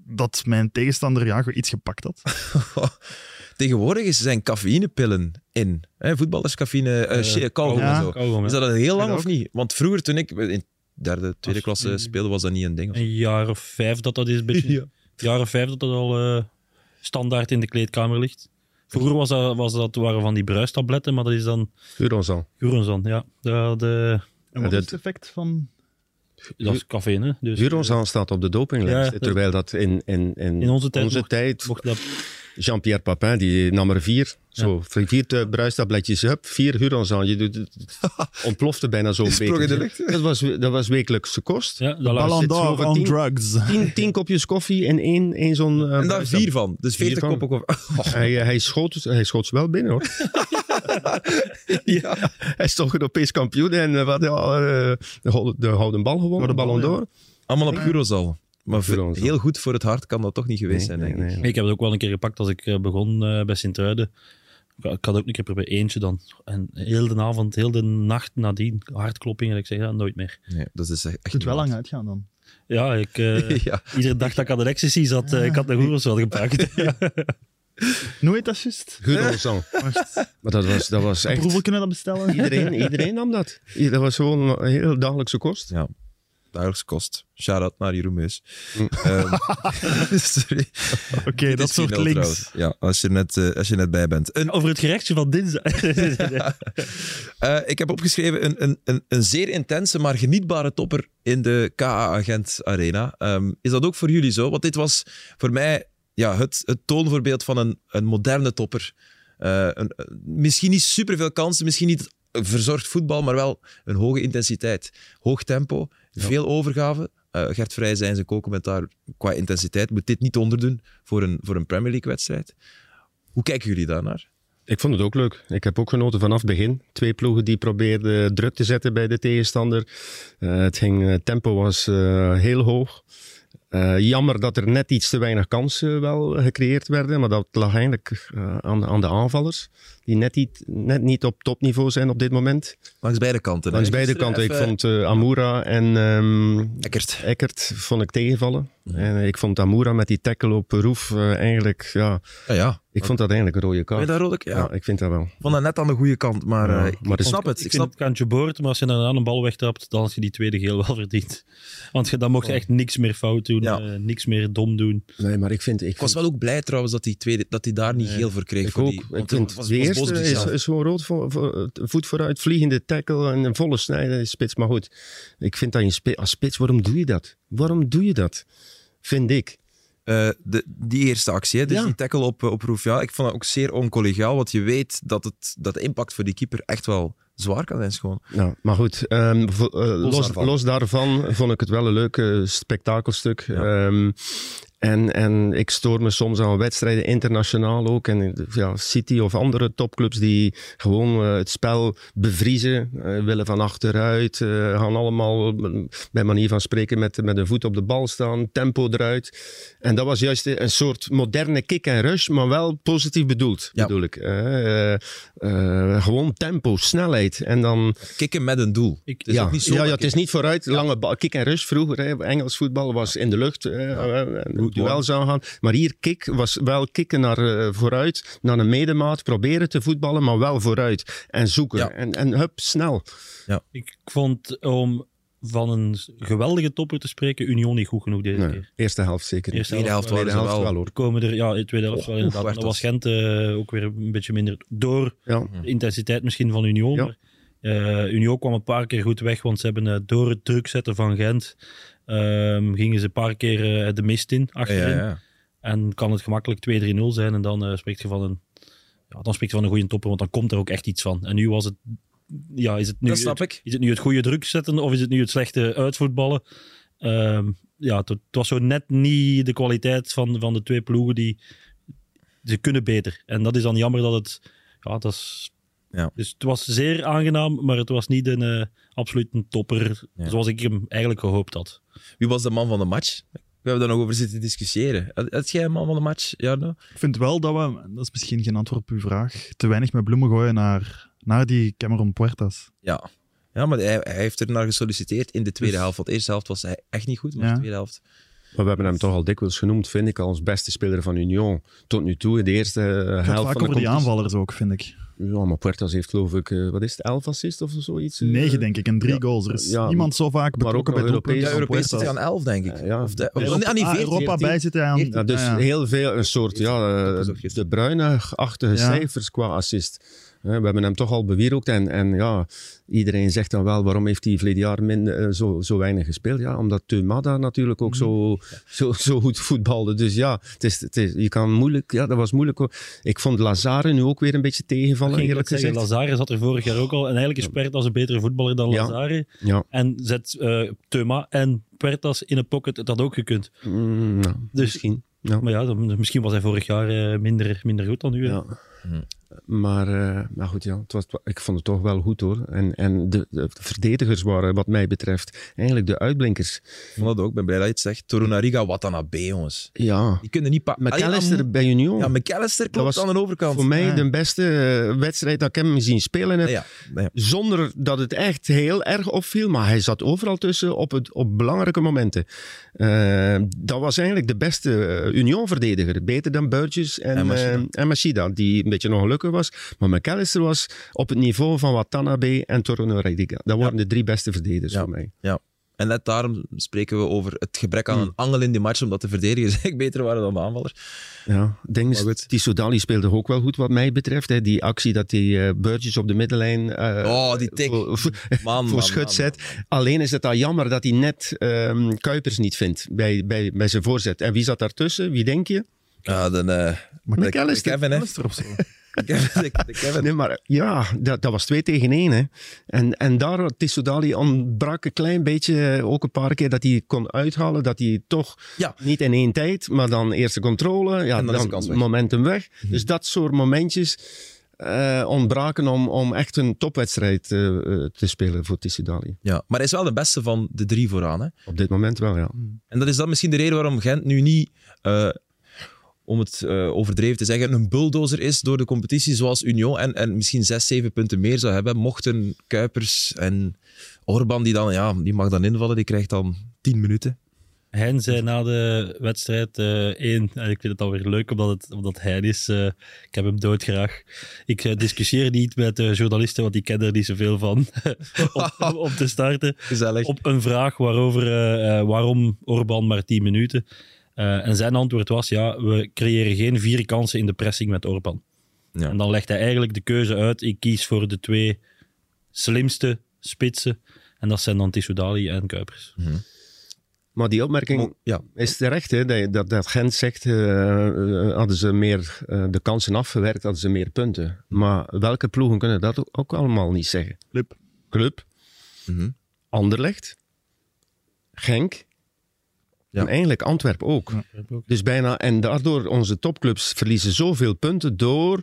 dat mijn tegenstander ja, iets gepakt had. *laughs* Tegenwoordig is- zijn cafeïnepillen in. Hè, voetballers cafeïne, ja. en zo. Hè. Is dat al heel lang of niet? Want vroeger, toen ik in derde, tweede klasse speelde, was dat niet een ding. of. Een jaar of vijf dat dat is. Een beetje, *laughs* Ja. Een jaar of vijf dat dat al eh, standaard in de kleedkamer ligt. Vroeger was dat, was dat, waren van die bruistabletten, maar dat is dan Eurozal. Guronzan. Ja, de, de, En wat is het effect van... dat is cafeïne. Dus, Eurozal staat op de dopinglijst. Ja, terwijl dat in, in, in, In onze tijd mocht- tijd mocht dat, Jean-Pierre Papin, die nam er vier. Zo, vier te- bruistabletjes, hup, vier Eurozal. Je doet, het *laughs* ontplofte bijna zo'n Sprong in de beetje. lucht. Dat was, dat was wekelijkse kost. ja, dat Ballon d'Or on tien- drugs. Tien, *laughs* tien kopjes koffie en één, één zo'n... eh, En daar vier van. Dus Vier 40 van. koppen koffie. Hij, hij, schoot, hij schoot ze wel binnen hoor. *laughs* ja. Hij is toch Europees kampioen en eh, wat, ja, eh, de, hou- de houden bal gewonnen, de ballon d'Or. Allemaal op Eurozal. Maar v- Eurozal. heel goed voor het hart kan dat toch niet geweest zijn, denk nee, ik. nee. Ik heb het ook wel een keer gepakt als ik eh, begon eh, bij Sint-Truiden. Ik ik had ook een keer proberen eentje dan. En heel de avond, heel de nacht nadien, hartkloppingen. Ik zeg, ja, nooit meer. Nee, dat is echt Het moet wel lang uitgaan dan. Ja, ik, eh, *laughs* ja. iedere dag dat ik aan de ecstasy zat, ik had de goeroes wel gepakt. *laughs* *laughs* Hoe heet dat juist? Eurozal. Wacht, Maar dat was, dat was echt... Proeven kunnen dat bestellen? Iedereen, iedereen nam dat. Dat was gewoon een heel dagelijkse kost. ja. Dagelijks kost. Shout-out naar Jeroen Meus. Mm. Ehm, *laughs* sorry. Oké, dat soort 4-0 links. trouwens. Ja, als je, net, eh, als je net bij bent. Een, Over het gerechtje van dinsdag. *laughs* eh, ik heb opgeschreven een, een, een, een zeer intense, maar genietbare topper in de KA-agent Arena. Ehm, is dat ook voor jullie zo? Want dit was voor mij ja, het, het toonvoorbeeld van een, een moderne topper. Eh, een, misschien niet superveel kansen, misschien niet verzorgd voetbal, maar wel een hoge intensiteit. Hoog tempo, veel overgave. Eh, Gert Vrij zei in zijn co-commentaar, qua intensiteit moet dit niet onderdoen voor een, voor een Premier League-wedstrijd. Hoe kijken jullie daarnaar? Ik vond het ook leuk. Ik heb ook genoten vanaf het begin. Twee ploegen die probeerden druk te zetten bij de tegenstander. Eh, het ging, tempo was heel hoog. Eh, jammer dat er net iets te weinig kansen wel gecreëerd werden. Maar dat lag eigenlijk eh, aan, aan de aanvallers. Die net niet, net niet op topniveau zijn op dit moment. Langs beide kanten. Langs beide kanten. Ik vond eh, Amoura en ehm, Eckert. Eckert vond ik tegenvallen. En ik vond Amoura met die tackle op Roef eh, eigenlijk... Ja, Ja, ja. ik vond dat eigenlijk een rode Vind je kaart. dat Rodek? Ja. Ja, ik vind dat wel. Ik vond dat net aan de goede kant, maar, Ja, eh, ik, maar ik snap het. Ik snap het kantje boord, maar als je dan een bal wegtrapt, dan had je die tweede geel wel *laughs* verdiend. Want je, dan mocht je echt niks meer fout doen, Ja. eh, niks meer dom doen. Nee, maar ik vind... Ik Ik was vind- wel ook blij trouwens dat hij, tweede, dat hij daar niet Nee, geel voor kreeg. Ik voor ook. Die, ik vind, was, de eerste is, gewoon rood, voor, voor- voet vooruit, vliegende tackle en een volle snijden spits. Maar goed, ik vind dat je spi- als spits, waarom doe je dat? Waarom doe je dat? Vind ik. Eh, de, die eerste actie, hè, dus Ja. die tackle op, eh, op ja, ik vond dat ook zeer oncollegiaal, want je weet dat, het, dat de impact voor die keeper echt wel zwaar kan zijn. Gewoon. Nou, maar goed, ehm, vo- eh, los, daarvan. los daarvan vond ik het wel een leuk spektakelstuk. Ehm, en, en ik stoor me soms aan wedstrijden, internationaal ook. En ja, City of andere topclubs die gewoon eh, het spel bevriezen, eh, willen van achteruit, eh, gaan allemaal bij manier van spreken met, met een voet op de bal staan, tempo eruit. En dat was juist een soort moderne kick en rush, maar wel positief bedoeld, Ja. bedoel ik. Eh, eh, eh, gewoon tempo, snelheid. En dan Kikken met een doel. Ik- Het is ja, ook niet zo ja, ja, het is niet vooruit. Lange bal, kick en rush vroeger. Hè. Engels voetbal was in de lucht. Eh, en duels aangaan. Maar hier kick was wel kicken naar eh, vooruit. Naar een medemaat. Proberen te voetballen, maar wel vooruit. En zoeken. Ja. En, en hup, snel. Ik vond, om van een geweldige topper te spreken, Union niet goed genoeg deze Nee, keer. eerste helft zeker niet. Eerste helft wel. Tweede helft wel. wel hoor. Komen er, ja, in de tweede helft Oh, wel inderdaad. Dan was. Gent eh, ook weer een beetje minder door Ja. de intensiteit misschien van Union. Ja. Maar, eh, Union kwam een paar keer goed weg, want ze hebben eh, door het druk zetten van Gent, ehm, gingen ze een paar keer eh, de mist in, achterin. ja, ja. En kan het gemakkelijk 2-3-0 zijn en dan uh, spreekt je van een, ja, dan spreekt je van een goede topper, want dan komt er ook echt iets van. En nu was het, ja, is het nu, dat snap het, ik. Is het nu het goede druk zetten of is het nu het slechte uitvoetballen? Uh, ja, het, het, was zo net niet de kwaliteit van, van de twee ploegen die ze kunnen beter. En dat is dan jammer dat het, ja, dat is ja. Dus het was zeer aangenaam, maar het was niet een uh, absoluut een topper ja. zoals ik hem eigenlijk gehoopt had. Wie was de man van de match? We hebben daar nog over zitten discussiëren. Had jij een man van de match, Jarno? Ik vind wel dat we, dat is misschien geen antwoord op uw vraag, te weinig met bloemen gooien naar, naar die Cameron Puertas. Ja, ja maar hij, hij heeft er naar gesolliciteerd in de tweede helft. Want de eerste helft was hij echt niet goed, maar ja. de tweede helft... Maar we hebben hem toch al dikwijls genoemd, vind ik, als beste speler van Union. Tot nu toe, in de eerste helft van de over die aanvallers ook, vind ik. Ja, maar Puertas heeft geloof ik, uh, wat is het, elf assists of zoiets? Uh, Negen denk ik, en drie ja. goals. Er is ja, niemand zo vaak betrokken bij Europees. Ja, Europees zit hij aan elf, denk ik. Ja. Of de, of, Europa, ah, niet 14, Europa 14. bij zit hij aan. Ja, dus heel veel, een soort, ja, de bruine-achtige cijfers qua assist. We hebben hem toch al bewierookt en, en ja, iedereen zegt dan wel, waarom heeft hij verleden jaar minder, zo, zo weinig gespeeld? Ja, omdat Tumada natuurlijk ook zo, zo, zo goed voetbalde. Dus ja, het is, het is, je kan moeilijk, ja, dat was moeilijk. Ik vond Lazare nu ook weer een beetje tegenvallen, eerlijk gezegd. Lazare zat er vorig jaar ook al en eigenlijk is Puertas een betere voetballer dan Lazare. Ja. En zet uh, Tuma en Puertas in een pocket, het had ook gekund. Mm, nou, dus, misschien. Ja. Maar ja, dan, misschien was hij vorig jaar uh, minder, minder goed dan nu. Ja. Hm. Maar, uh, maar goed, ja, het was, ik vond het toch wel goed hoor. En, en de, de verdedigers waren, wat mij betreft, eigenlijk de uitblinkers. Ik vond dat ook, ben blij dat je het zegt. Torunariga, Watanabe, jongens. Ja. Die kunnen niet... McAllister Allee, bij Union. Ja, McAllister klopt was aan de overkant. Voor mij ja. de beste wedstrijd dat ik hem zien spelen heb. Ja, ja. Zonder dat het echt heel erg opviel, maar hij zat overal tussen op, het, op belangrijke momenten. Uh, dat was eigenlijk de beste Union-verdediger. Beter dan Burgess en, en Machida. Uh, en Machida, die beetje ongelukkig was. Maar McAllister was op het niveau van Watanabe en Torunariga. Dat waren ja. de drie beste verdedigers ja. voor mij. Ja. En net daarom spreken we over het gebrek aan een angel in die match, omdat de verdedigers *laughs* eigenlijk beter waren dan de aanvallers. Ja, denk die Sodali speelde ook wel goed wat mij betreft. Hè. Die actie dat die uh, Burgess op de middenlijn uh, oh, die tik. voor, man, *laughs* voor man, schut man, zet. Alleen is het al jammer dat hij net um, Kuipers niet vindt bij, bij, bij zijn voorzet. En wie zat daartussen? Wie denk je? Ja, dan, uh, McAllister. Kevin, hè? of zo. *laughs* Kevin. *laughs* Nee, maar ja, dat, dat was twee tegen één. Hè. En, en daar, Tissodali ontbrak een klein beetje, ook een paar keer, dat hij kon uithalen. Dat hij toch ja. niet in één tijd, maar dan eerste controle, ja, en dan, dan weg. momentum weg. Mm -hmm. Dus dat soort momentjes uh, ontbraken om, om echt een topwedstrijd uh, uh, te spelen voor Tissodali. Ja, maar hij is wel de beste van de drie vooraan. Hè? Op dit moment wel, ja. En dat is dan misschien de reden waarom Gent nu niet om het uh, overdreven te zeggen, een bulldozer is door de competitie zoals Union en, en misschien zes, zeven punten meer zou hebben, mochten Kuipers en Orban, die dan, ja, die mag dan invallen, die krijgt dan tien minuten. Hein zei na de wedstrijd uh, één, en ik vind het alweer leuk omdat, het, omdat Hein is, uh, ik heb hem doodgraag. Ik uh, discussieer niet met journalisten, want die kennen er niet zoveel van, *laughs* om, om, te starten. *laughs* Gezellig. Op een vraag waarover, waarom Orban maar tien minuten. Uh, en zijn antwoord was, ja, we creëren geen vier kansen in de pressing met Orban. Ja. En dan legt hij eigenlijk de keuze uit, ik kies voor de twee slimste spitsen. En dat zijn dan Tissoudali en Kuipers. Mm -hmm. Maar die opmerking oh, ja. is terecht, hè, dat, dat, dat Gent zegt, uh, hadden ze meer uh, de kansen afgewerkt, hadden ze meer punten. Maar welke ploegen kunnen dat ook, ook allemaal niet zeggen? Club. Club. Mm -hmm. Anderlecht. Genk. Ja. En eigenlijk Antwerpen ook. Ja, ook. Dus bijna, en daardoor onze topclubs verliezen zoveel punten door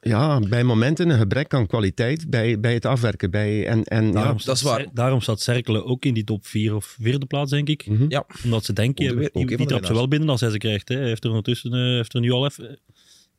ja, bij momenten een gebrek aan kwaliteit bij, bij het afwerken. Bij, en, en, daarom, ja, dat is waar. daarom staat Cerkelen ook in die top 4 of vierde plaats, denk ik. Mm -hmm. Ja. Omdat ze denken, die, ook die trapt ze wel binnen als hij ze krijgt. Hè. Hij heeft er ondertussen eh, heeft er nu al even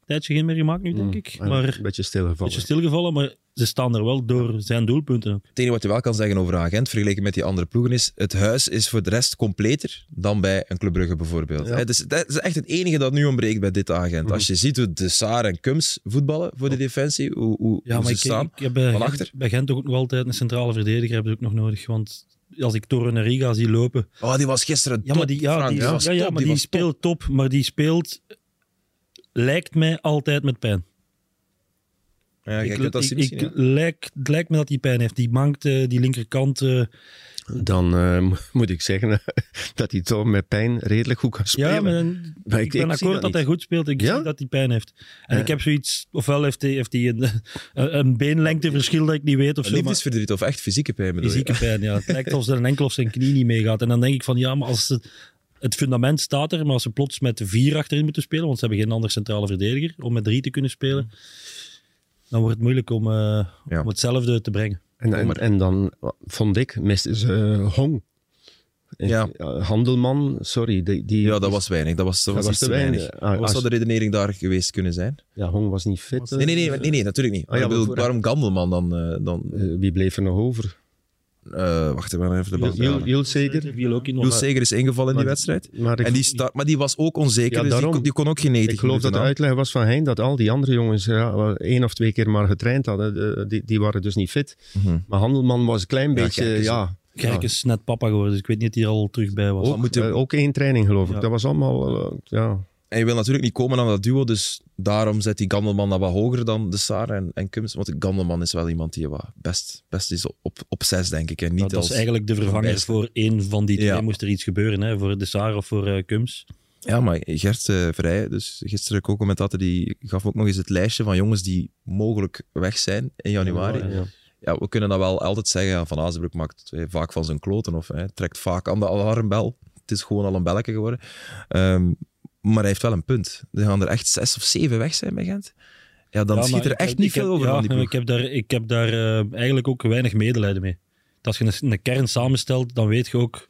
tijdje geen meer gemaakt, nu, denk ik. Mm, Maar een beetje stilgevallen. beetje stilgevallen, maar ze staan er wel door zijn doelpunten ook. Het enige wat je wel kan zeggen over Agent, vergeleken met die andere ploegen, is het huis is voor de rest completer dan bij een Club Brugge bijvoorbeeld. Ja. Dus dat is echt het enige dat nu ontbreekt bij dit Agent. Mhm. Als je ziet hoe de Saar en Kums voetballen voor de defensie, hoe, hoe, Ja, hoe maar ze ik, staan. ik heb bij van Gent, achter. bij Gent ook nog altijd een centrale verdediger hebben ze ook nog nodig. Want als ik Torre en Riga zie lopen... Oh, die was gisteren Ja, top, maar die, ja, Frank. die, ja, ja, top, maar die, top. speelt top. Maar die speelt, lijkt mij altijd met pijn. Ja, ik, dat ik, zien misschien, ik ja. lijk, het lijkt me dat hij pijn heeft. Die mankt eh, die linkerkant. eh, dan *laughs* uh, moet ik zeggen *laughs* dat hij toch met pijn redelijk goed kan spelen. Ja, maar, ik, ben akkoord dat, dat hij goed speelt. Ik ja? zie dat hij pijn heeft. En ik heb zoiets, ofwel heeft hij, heeft hij een, *laughs* een, een beenlengteverschil dat ik niet weet. Of zo, liefdesverdriet of echt fysieke pijn bedoel Fysieke pijn, ja. Het lijkt alsof er een enkel of zijn knie niet meegaat. En dan denk ik van, ja, maar als het, fundament staat er, maar als ze plots met vier achterin moeten spelen, want ze hebben geen andere centrale verdediger, om met drie te kunnen spelen, dan wordt het moeilijk om, uh, ja. om hetzelfde te brengen. En, en, en, dan vond ik, misten ze uh, Hong. Ja. Handelman, sorry. Die, die, ja, dat was weinig. Dat was, dat, dat was, was te weinig. weinig. Ah, Wat zou de redenering daar geweest kunnen zijn? Ja, Hong was niet fit. Nee, nee, nee, nee, nee natuurlijk niet. Ah, ja, bedoel, waarom Gandelman dan? Dan... Uh, wie bleef er nog over? Uh, wacht even, de bal. Jules Zeger. Jules Zeger is ingevallen in die wedstrijd. Maar, en die start, maar die was ook onzeker, ja, dus die, die, kon ook geen 90 Ik geloof dat de uitleg was van Hein dat al die andere jongens ja, één of twee keer maar getraind hadden. Die, die waren dus niet fit. Mm -hmm. Maar Handelman was een klein beetje... Ja, Kijk, is net papa geworden, dus ik weet niet of hij er al terug bij was. Ook, uh, ook één training, geloof ik. Dat was allemaal... Uh, ja. En je wil natuurlijk niet komen aan dat duo, dus daarom zet die Gandelman dat wat hoger dan de Saar en, en Kums. Want Gandelman is wel iemand die wat best, best is op, op zes, denk ik. En niet nou, dat als is eigenlijk de vervanger voor één van die twee. Ja. Moest er iets gebeuren, hè, voor de Saar of voor uh, Kums. Ja, maar Gert uh, Vrij, dus gisteren co-commentator, die gaf ook nog eens het lijstje van jongens die mogelijk weg zijn in januari. Ja, ja ja, we kunnen dat wel altijd zeggen. Van Azenbroek maakt vaak van zijn kloten of trekt vaak aan de alarmbel. Het is gewoon al een belletje geworden. Um, maar hij heeft wel een punt. Er gaan er echt zes of zeven weg zijn bij Gent. Ja, dan ja, schiet er echt niet veel heb, over ja, van die ploeg. Ik heb daar, ik heb daar uh, eigenlijk ook weinig medelijden mee. Als je een, een, kern samenstelt, dan weet je ook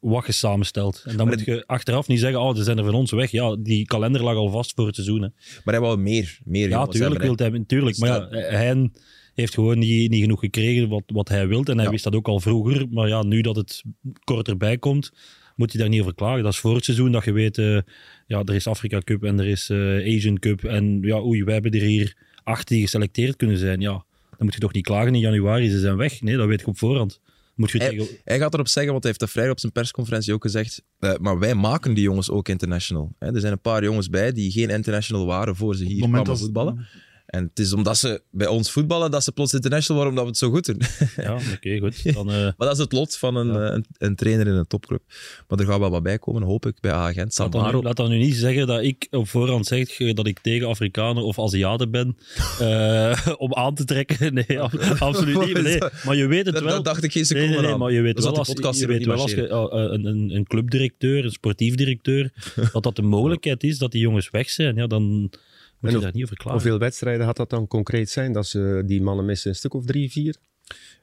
wat je samenstelt. En dan maar moet je achteraf niet zeggen, oh, ze zijn er van ons weg. Ja, die kalender lag al vast voor het seizoen. Hè. Maar hij wou meer, meer Ja, tuurlijk wil hij, tuurlijk. Maar ja, hij heeft gewoon niet, niet genoeg gekregen wat, wat hij wil. En hij ja. wist dat ook al vroeger. Maar ja, nu dat het kort erbij komt, moet hij daar niet over klagen. Dat is voor het seizoen dat je weet, uh, ja, er is Afrika Cup en er is uh, Asian Cup. En ja, oei, we hebben er hier acht die geselecteerd kunnen zijn. Ja, dan moet je toch niet klagen in januari, ze zijn weg. Nee, dat weet ik op voorhand. Moet je hij, tegen... hij, gaat erop zeggen, want hij heeft dat vrijdag op zijn persconferentie ook gezegd. Uh, maar wij maken die jongens ook international. Hè? Er zijn een paar jongens bij die geen international waren voor ze hier kwamen voetballen. En het is omdat ze bij ons voetballen dat ze plots international worden, omdat we het zo goed doen. *laughs* Ja, oké, okay, goed. *laughs* Dan, uh... maar dat is het lot van een, ja. een, een, trainer in een topclub. Maar er gaat wel wat bij komen, hoop ik, bij Agent. Laat dan, nu, laat dan nu niet zeggen dat ik op voorhand zeg dat ik tegen Afrikanen of Aziaten ben uh, *laughs* om aan te trekken. Nee, absoluut niet. Nee. Maar je weet het wel. Dat dacht ik geen seconde nee, nee, nee, maar je weet wel als, je, weet wel als je uh, een, een, een clubdirecteur, een sportief directeur, dat dat de mogelijkheid is dat die jongens weg zijn. Ja, dan moet je daar niet over klagen. Hoeveel wedstrijden had dat dan concreet zijn? Dat ze die mannen missen een stuk of drie, vier?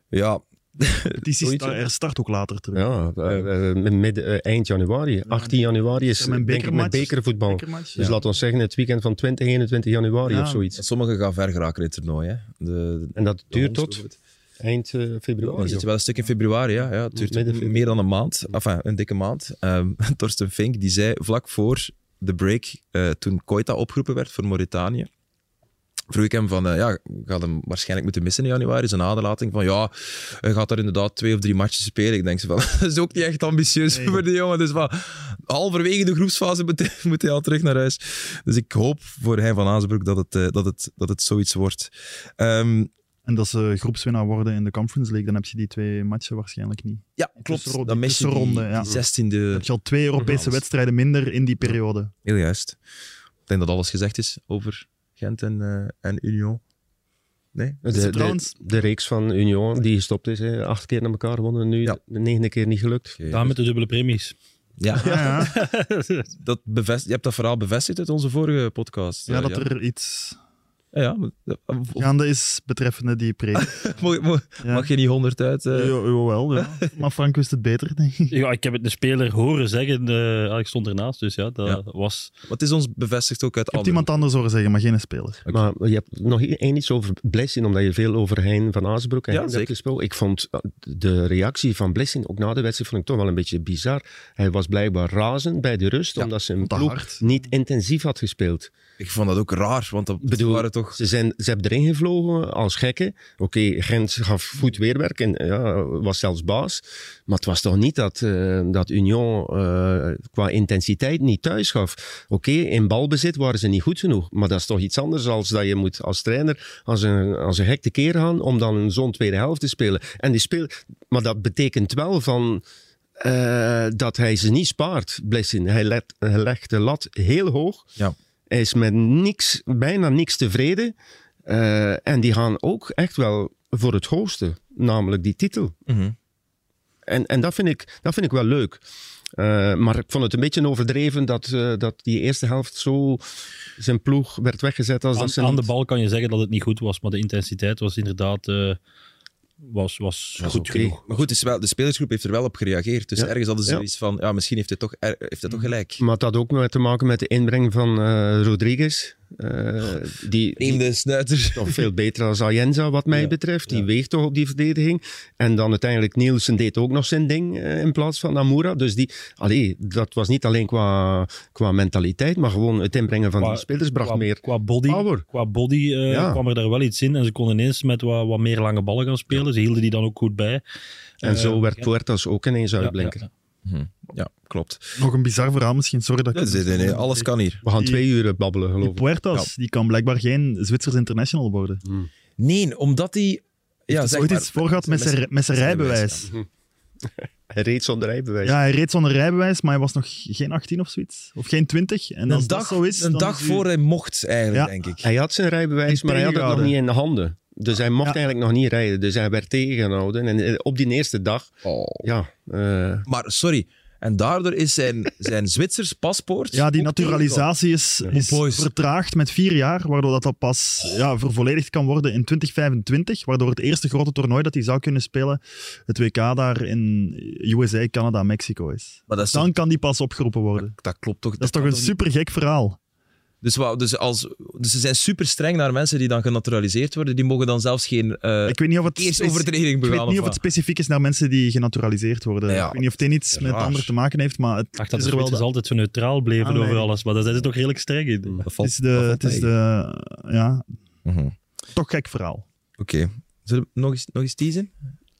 Ja, *laughs* die start, er start ook later terug. Ja, uh, midden, uh, eind januari. 18 januari is ja, denk ik met bekervoetbal. Dus ja. laten we zeggen het weekend van 20, 21 januari ja. of zoiets. Sommigen gaan ver geraken in het toernooi. Hè. De, en dat duurt tot eind uh, februari? Dan zit je wel een stuk in februari, ja. ja het duurt meer dan een maand. Enfin, een dikke maand. Um, *laughs* Torsten Fink, die zei vlak voor de break, uh, toen Koita opgeroepen werd voor Mauritanië, vroeg ik hem van, uh, ja, had hem waarschijnlijk moeten missen in januari. Zijn aderlating van, ja, hij gaat daar inderdaad twee of drie matches spelen. Ik denk ze van, *laughs* dat is ook niet echt ambitieus nee. voor de jongen. Dus van, halverwege de groepsfase moet, moet, hij al terug naar huis. Dus ik hoop voor Hein van Azenbroek dat het, uh, dat het, dat het zoiets wordt. Um, en dat ze groepswinnaar worden in de Conference League, dan heb je die twee matchen waarschijnlijk niet. Ja, klopt. Dan mis je die, ronde, ja. 16e... Dan heb je al twee Europese wedstrijden minder in die periode. Heel juist. Ik denk dat alles gezegd is over Gent en, uh, en Union. Nee? De, de, de, reeks van Union, die gestopt is, hè. acht keer naar elkaar gewonnen, nu ja. de negende keer niet gelukt. Okay, Daar met de dubbele premies. Ja, ja, ja. *laughs* dat bevest, je hebt dat verhaal bevestigd uit onze vorige podcast. Ja, uh, dat er iets ja, Gaande is betreffende die pre. *laughs* mag, mag, ja. mag, je niet honderd uit? Uh... Ja, wel, ja. *laughs* maar Frank wist het beter, denk ik. Ja, ik heb het de speler horen zeggen. Uh, ik stond ernaast, dus ja, dat ja. was... Wat is ons bevestigd ook uit Ik heb iemand anders horen zeggen, maar geen speler. Okay. Maar je hebt nog één iets over Blessing, omdat je veel over Hein van Azenbroek en ja, hebt gesproken. Ik vond eh, de reactie van Blessing, ook na de wedstrijd, vond ik toch wel een beetje bizar. Hij was blijkbaar razend bij de rust, omdat ze een ploeg niet intensief had gespeeld. Ik vond dat ook raar, want dat bedoel, waren toch... Ze, zijn, ze hebben erin gevlogen als gekken. Oké, Gent gaf goed weerwerk en ja, was zelfs baas. Maar het was toch niet dat, uh, dat Union uh, qua intensiteit niet thuis gaf. Oké, in balbezit waren ze niet goed genoeg. Maar dat is toch iets anders als dat je moet als trainer als een, als een gek tekeer gaan om dan zo'n tweede helft te spelen. En die speel, maar dat betekent wel van... Uh, dat hij ze niet spaart, Blessin. Hij, let, hij legt de lat heel hoog. Ja. Hij is met niks, bijna niks tevreden. Uh, en die gaan ook echt wel voor het hoogste, namelijk die titel. Mm -hmm. En, en dat, vind ik, dat vind ik wel leuk. Uh, maar ik vond het een beetje overdreven dat, uh, dat die eerste helft zo zijn ploeg werd weggezet. Als aan, dat ze aan niet... de bal kan je zeggen dat het niet goed was, maar de intensiteit was inderdaad was, was goed genoeg. Maar goed, is wel, de spelersgroep heeft er wel op gereageerd. Dus Ja. ergens hadden ze Ja. zoiets van, ja, misschien heeft het toch, er- heeft het toch gelijk. Maar het had ook met te maken met de inbreng van eh, Rodriguez. Eh, die, Neem de snuiter. toch veel beter als Ayenza, wat mij Ja, betreft. Die ja. weegt toch op die verdediging. En dan uiteindelijk Nielsen deed ook nog zijn ding eh, in plaats van Amoura. Dus die, allee, dat was niet alleen qua, qua mentaliteit, maar gewoon het inbrengen van Qua- die spelers bracht Qua, meer qua body, power. qua body eh, Ja. kwam er daar wel iets in en ze konden ineens met wat, wat meer lange ballen gaan spelen. Ze hielden die dan ook goed bij. En zo werd ja. Puertas ook ineens ja, Hm, Ja, klopt. Nog een bizar verhaal misschien, sorry dat ik... nee, nee, nee, alles kan hier. We gaan Die- twee uur babbelen, Die geloof ik. Puertas, die kan blijkbaar geen Zwitsers international worden. Nee, omdat hij... Ja, zeg ooit maar, iets voor gehad met zijn, met zijn rijbewijs. Hij reed zonder rijbewijs. Ja, hij reed zonder rijbewijs, maar hij was nog geen 18 of zoiets. Of geen 20. En als Een dat dag, zo is, een dan dag is u- voor hij mocht, eigenlijk, Ja. denk ik. Hij had zijn rijbewijs, maar hij had het nog niet in de handen. Dus hij mocht Ja. eigenlijk nog niet rijden. Dus hij werd tegengehouden. En eh, op die eerste dag, Oh. ja, eh, Maar sorry, en daardoor is zijn, zijn Zwitsers paspoort... Ja, die naturalisatie is, vertraagd met vier jaar, waardoor dat, dat pas ja, vervolledigd kan worden in 2025, waardoor het eerste grote toernooi dat hij zou kunnen spelen, het WK daar in USA, Canada, Mexico is. Maar dat, is Dan toch, kan die pas opgeroepen worden. dat klopt toch? Dat is toch een super gek verhaal. Dus, wauw, dus, als, dus ze zijn super streng naar mensen die dan genaturaliseerd worden. Die mogen dan zelfs geen uh, Ik weet niet of het, eerste overtreding ik begaan. weet niet of of het wat. specifiek is naar mensen die genaturaliseerd worden. Ja, ik weet niet of het een iets met het ander te maken heeft, maar het Ach, dat is er wel... De- altijd zo neutraal bleven Ah, nee. over alles. Maar daar zijn ze toch redelijk streng in. Dat Het is, de, het is de... Ja, Mhm. toch gek verhaal. Oké. Zullen we nog eens, nog eens teasen?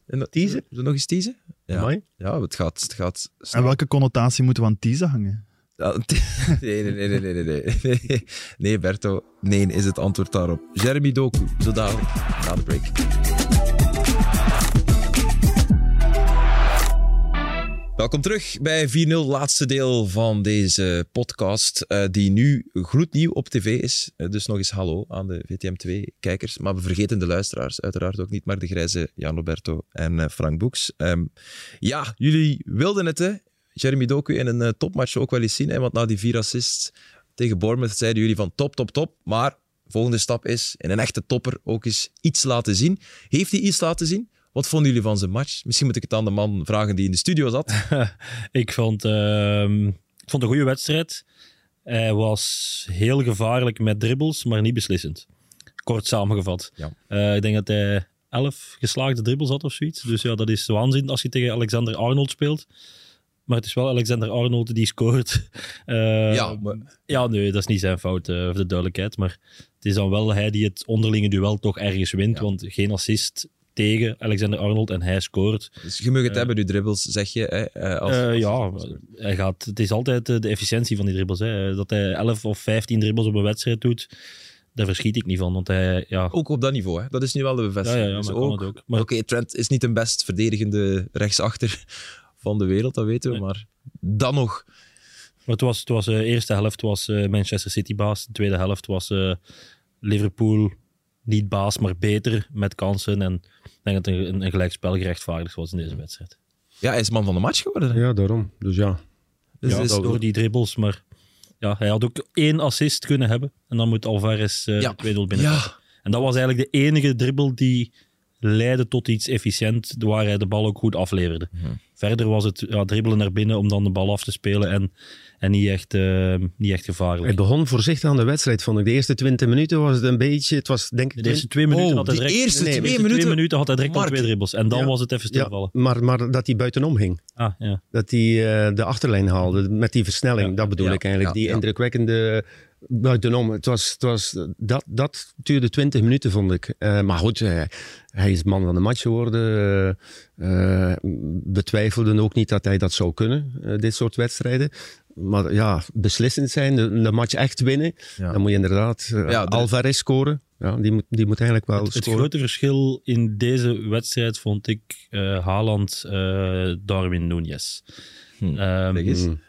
En- Teasen? Zullen we nog eens teasen? Ja. Amai. Ja, het gaat... Het gaat En welke connotatie moeten we aan teasen hangen? *laughs* Nee, nee, nee, nee, nee, nee, *laughs* nee. Berto. Nee, is het antwoord daarop. Jeremy Doku, zo dadelijk. Na de break. Welkom terug bij 4-0, laatste deel van deze podcast, eh, die nu gloednieuw op tv is. Eh, dus nog eens hallo aan de VTM2-kijkers. Maar we vergeten de luisteraars uiteraard ook niet, maar de grijze Jan Roberto en eh, Frank Boeks. Ehm, ja, jullie wilden het, hè? Jeremy Doku in een eh, topmatch ook wel eens zien. Hè? Want na die vier assists tegen Bournemouth zeiden jullie van top, top, top. Maar volgende stap is in een echte topper ook eens iets laten zien. Heeft hij iets laten zien? Wat vonden jullie van zijn match? Misschien moet ik het aan de man vragen die in de studio zat. *laughs* ik, vond, ehm, ik vond een goede wedstrijd. Hij was heel gevaarlijk met dribbles, maar niet beslissend. Kort samengevat. Ja. Eh, ik denk dat hij elf geslaagde dribbles had of zoiets. Dus ja, dat is waanzin als je tegen Alexander Arnold speelt. Maar het is wel Alexander Arnold die scoort. *laughs* Eh, ja, maar ja, nee, dat is niet zijn fout, eh, voor de duidelijkheid. Maar het is dan wel hij die het onderlinge duel toch ergens wint. Ja. Want geen assist tegen Alexander Arnold en hij scoort. dus je mag het Eh, hebben, die dribbles, zeg je. Hè? Als, als- ja, hij gaat, het is altijd de efficiëntie van die dribbles. Hè. Dat hij 11 of 15 dribbles op een wedstrijd doet, daar verschiet ik niet van. Want hij, ja, Ook op dat niveau, hè? dat is nu wel de bevestiging. ja, ja Dus maar ook. Maar Oké, Trent is niet de best verdedigende rechtsachter van de wereld, dat weten we. Nee. Maar dan nog. Maar het was, het was, de eerste helft was eh, Manchester City baas. De tweede helft was eh, Liverpool niet baas, maar beter met kansen. En ik denk dat een, een gelijkspel gerechtvaardigd was in deze wedstrijd. Ja, hij is man van de match geworden. ja, daarom. Dus ja. Dus ja, is- door die dribbles, maar ja, hij had ook één assist kunnen hebben. En dan moet Alvarez eh Ja. de 2-0 binnen. ja, En dat was eigenlijk de enige dribbel die leidde tot iets efficiënt, waar hij de bal ook goed afleverde. Mhm. Verder was het ja, dribbelen naar binnen om dan de bal af te spelen en, en niet, echt, eh, niet echt gevaarlijk. Hij begon voorzichtig aan de wedstrijd, vond ik. De eerste 20 minuten was het een beetje... Het was denk ik... De eerste twee minuten Oh, had hij direct, eerste nee, twee eerste minuten- minuten had hij direct al twee dribbles. En dan Ja. was het even ja, stilvallen. maar, maar dat hij buitenom ging. Ah, ja. Dat hij eh, de achterlijn haalde met die versnelling. Ja. Dat bedoel Ja, ik eigenlijk. ja, die ja. indrukwekkende buitenom. Het was, het was, dat, dat duurde 20 minuten, vond ik. Uh, maar goed, uh, hij is man van de match geworden. Uh, betwijfelden ook niet dat hij dat zou kunnen, dit soort wedstrijden. Maar ja, beslissend zijn, de, de match echt winnen. Ja. Dan moet je inderdaad ja, de... Alvarez scoren. Ja, die, moet, die moet eigenlijk wel het, scoren. Het grote verschil in deze wedstrijd vond ik Haaland, Darwin Núñez. Hm. Um,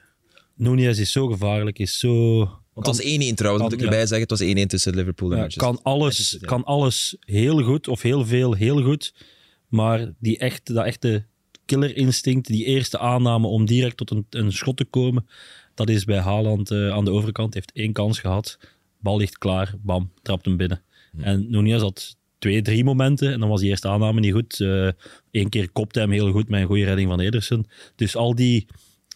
Núñez is zo gevaarlijk, is zo... Want het was 1-1 trouwens, moet ik erbij zeggen. Het was 1-1 tussen Liverpool en ja, Manchester. Kan alles, kan alles heel goed, of heel veel heel goed. Maar die echt, dat echte killerinstinct, die eerste aanname om direct tot een, een schot te komen, dat is bij Haaland uh, aan de overkant. heeft één kans gehad. Bal ligt klaar, bam, trapt hem binnen. Hm. En Nunez had twee, drie momenten en dan was die eerste aanname niet goed. Eén uh, keer kopte hem heel goed met een goede redding van Ederson. Dus al die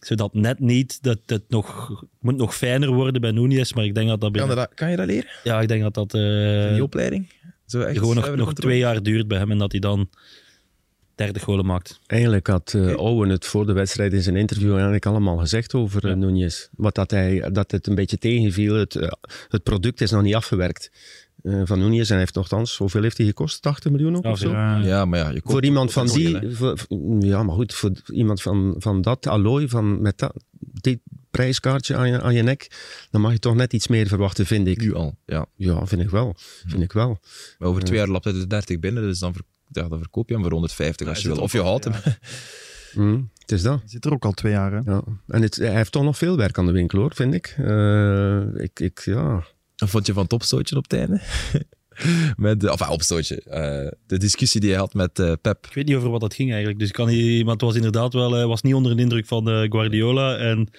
zodat net niet, dat het nog, moet nog fijner worden bij Núñez, maar ik denk dat dat... Binnen... Kan, dat kan je dat leren? Ja, ik denk dat dat... Uh, die opleiding? Zo echt gewoon nog, nog twee jaar duurt bij hem en dat hij dan 30 golen maakt. Eigenlijk had uh, Owen het voor de wedstrijd in zijn interview eigenlijk allemaal gezegd over ja. Núñez. Wat dat, hij, dat het een beetje tegenviel. Het, uh, het product is nog niet afgewerkt. Uh, van Núñez en hij heeft nogthans, hoeveel heeft hij gekost? 80 miljoen ook ja, of zo? Ja, maar ja, je voor iemand van die, voor, ja, maar goed, voor iemand van, van dat allooi, van, met dat, dit prijskaartje aan je, aan je nek, dan mag je toch net iets meer verwachten, vind ik. Nu al, ja. Ja, vind ik wel. Vind ik wel. Maar over twee jaar lapt hij de 30 binnen, dus dan, ver, ja, dan verkoop je hem voor 150 als je wil. Of je houdt hem. Mm, *laughs* het is dat. Hij zit er ook al twee jaar, hè? Ja. En het, hij heeft toch nog veel werk aan de winkel, hoor, vind ik. Uh, ik, ik ja... Wat vond je van het opstootje op het einde? *laughs* met de, of opstootje. Uh, de discussie die hij had met uh, Pep. Ik weet niet over wat dat ging eigenlijk. Dus ik kan niet, maar het was inderdaad wel, uh, was niet onder de indruk van Guardiola. En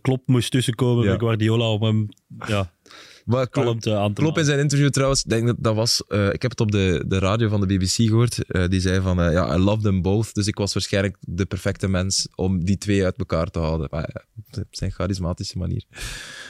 Klopp moest tussenkomen ja. bij Guardiola om hem ja, maar aan te Klopp in zijn interview trouwens, denk dat, dat was, ik heb het op de, de radio van de BBC gehoord. die zei van, ja, I love them both. Dus ik was waarschijnlijk de perfecte mens om die twee uit elkaar te houden. Maar, op zijn charismatische manier.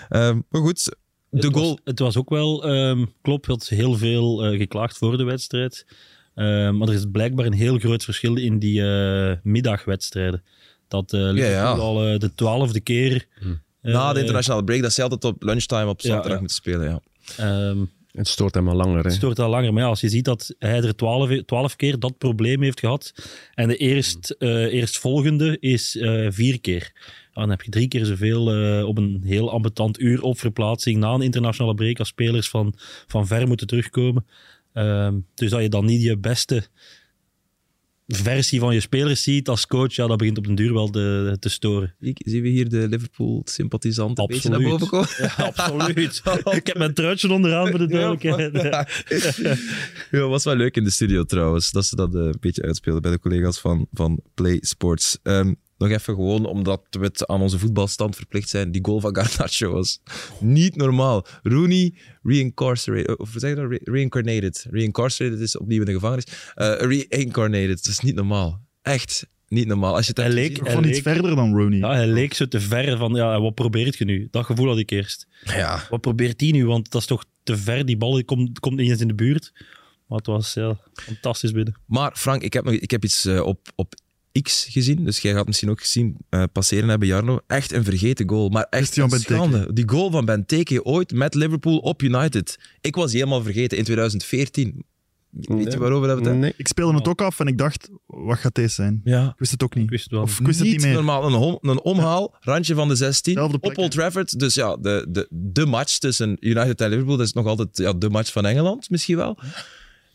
Ehm, maar goed, de het goal. Was, het was ook wel, um, Klopp had heel veel uh, geklaagd voor de wedstrijd. Uh, maar er is blijkbaar een heel groot verschil in die uh, middagwedstrijden. Dat uh, ja, ja. al de twaalfde keer... Hm. Na de internationale break, dat ze altijd op lunchtime op zaterdag ja, moeten spelen. Ja. Um, het stoort hem al langer. Hè? Het stoort al langer. Maar ja, als je ziet dat hij er twaalf, twaalf keer dat probleem heeft gehad. En de eerst, uh, eerstvolgende is uh, vier keer. Ja, dan heb je drie keer zoveel uh, op een heel ambetant uur op verplaatsing na een internationale break als spelers van, van ver moeten terugkomen. dus dat je dan niet je beste versie van je spelers ziet als coach, ja, dat begint op den duur wel de, te storen. Zien we hier de Liverpool-sympathisant een beetje naar boven komen? *laughs* Ja, absoluut. *laughs* Ik heb mijn truitje onderaan voor de duidelijkheid. *laughs* Ja, was wel leuk in de studio trouwens, dat ze dat uh, een beetje uitspeelden bij de collega's van, van Play Sports. Um, nog even gewoon omdat we het aan onze voetbalstand verplicht zijn. Die goal van *laughs* Garnacho was niet normaal. Rooney reincarcerated, of zeg je dat? Re reincarnated. Reincarcerated is opnieuw in de gevangenis. Uh, reincarnated, dat is niet normaal. Echt niet normaal. Als je het hij leek, hij leek, iets verder dan Rooney. Ja, hij leek zo te ver van, ja, wat probeert je nu? Dat gevoel had ik eerst. Ja. Wat probeert hij nu? Want dat is toch te ver, die bal komt, komt niet eens in de buurt. Maar het was ja, fantastisch binnen. Maar Frank, ik heb, nog, ik heb iets uh, op, op X gezien, dus jij gaat misschien ook gezien uh, passeren hebben, Jarno. Echt een vergeten goal, maar echt een schande. Die goal van Benteke ooit met Liverpool op United. Ik was die helemaal vergeten in 2014. Weet je waarover hebben we het? Nee. Ik speelde het ook af en ik dacht, wat gaat deze zijn? Ja. Ik wist het ook niet. Ik wist het wel. Of ik wist niet het niet meer. normaal. Een, een omhaal, randje van de 16, Zelfde op Old Trafford. Dus ja, de, de, de match tussen United en Liverpool, dat is nog altijd ja, de match van Engeland, misschien wel.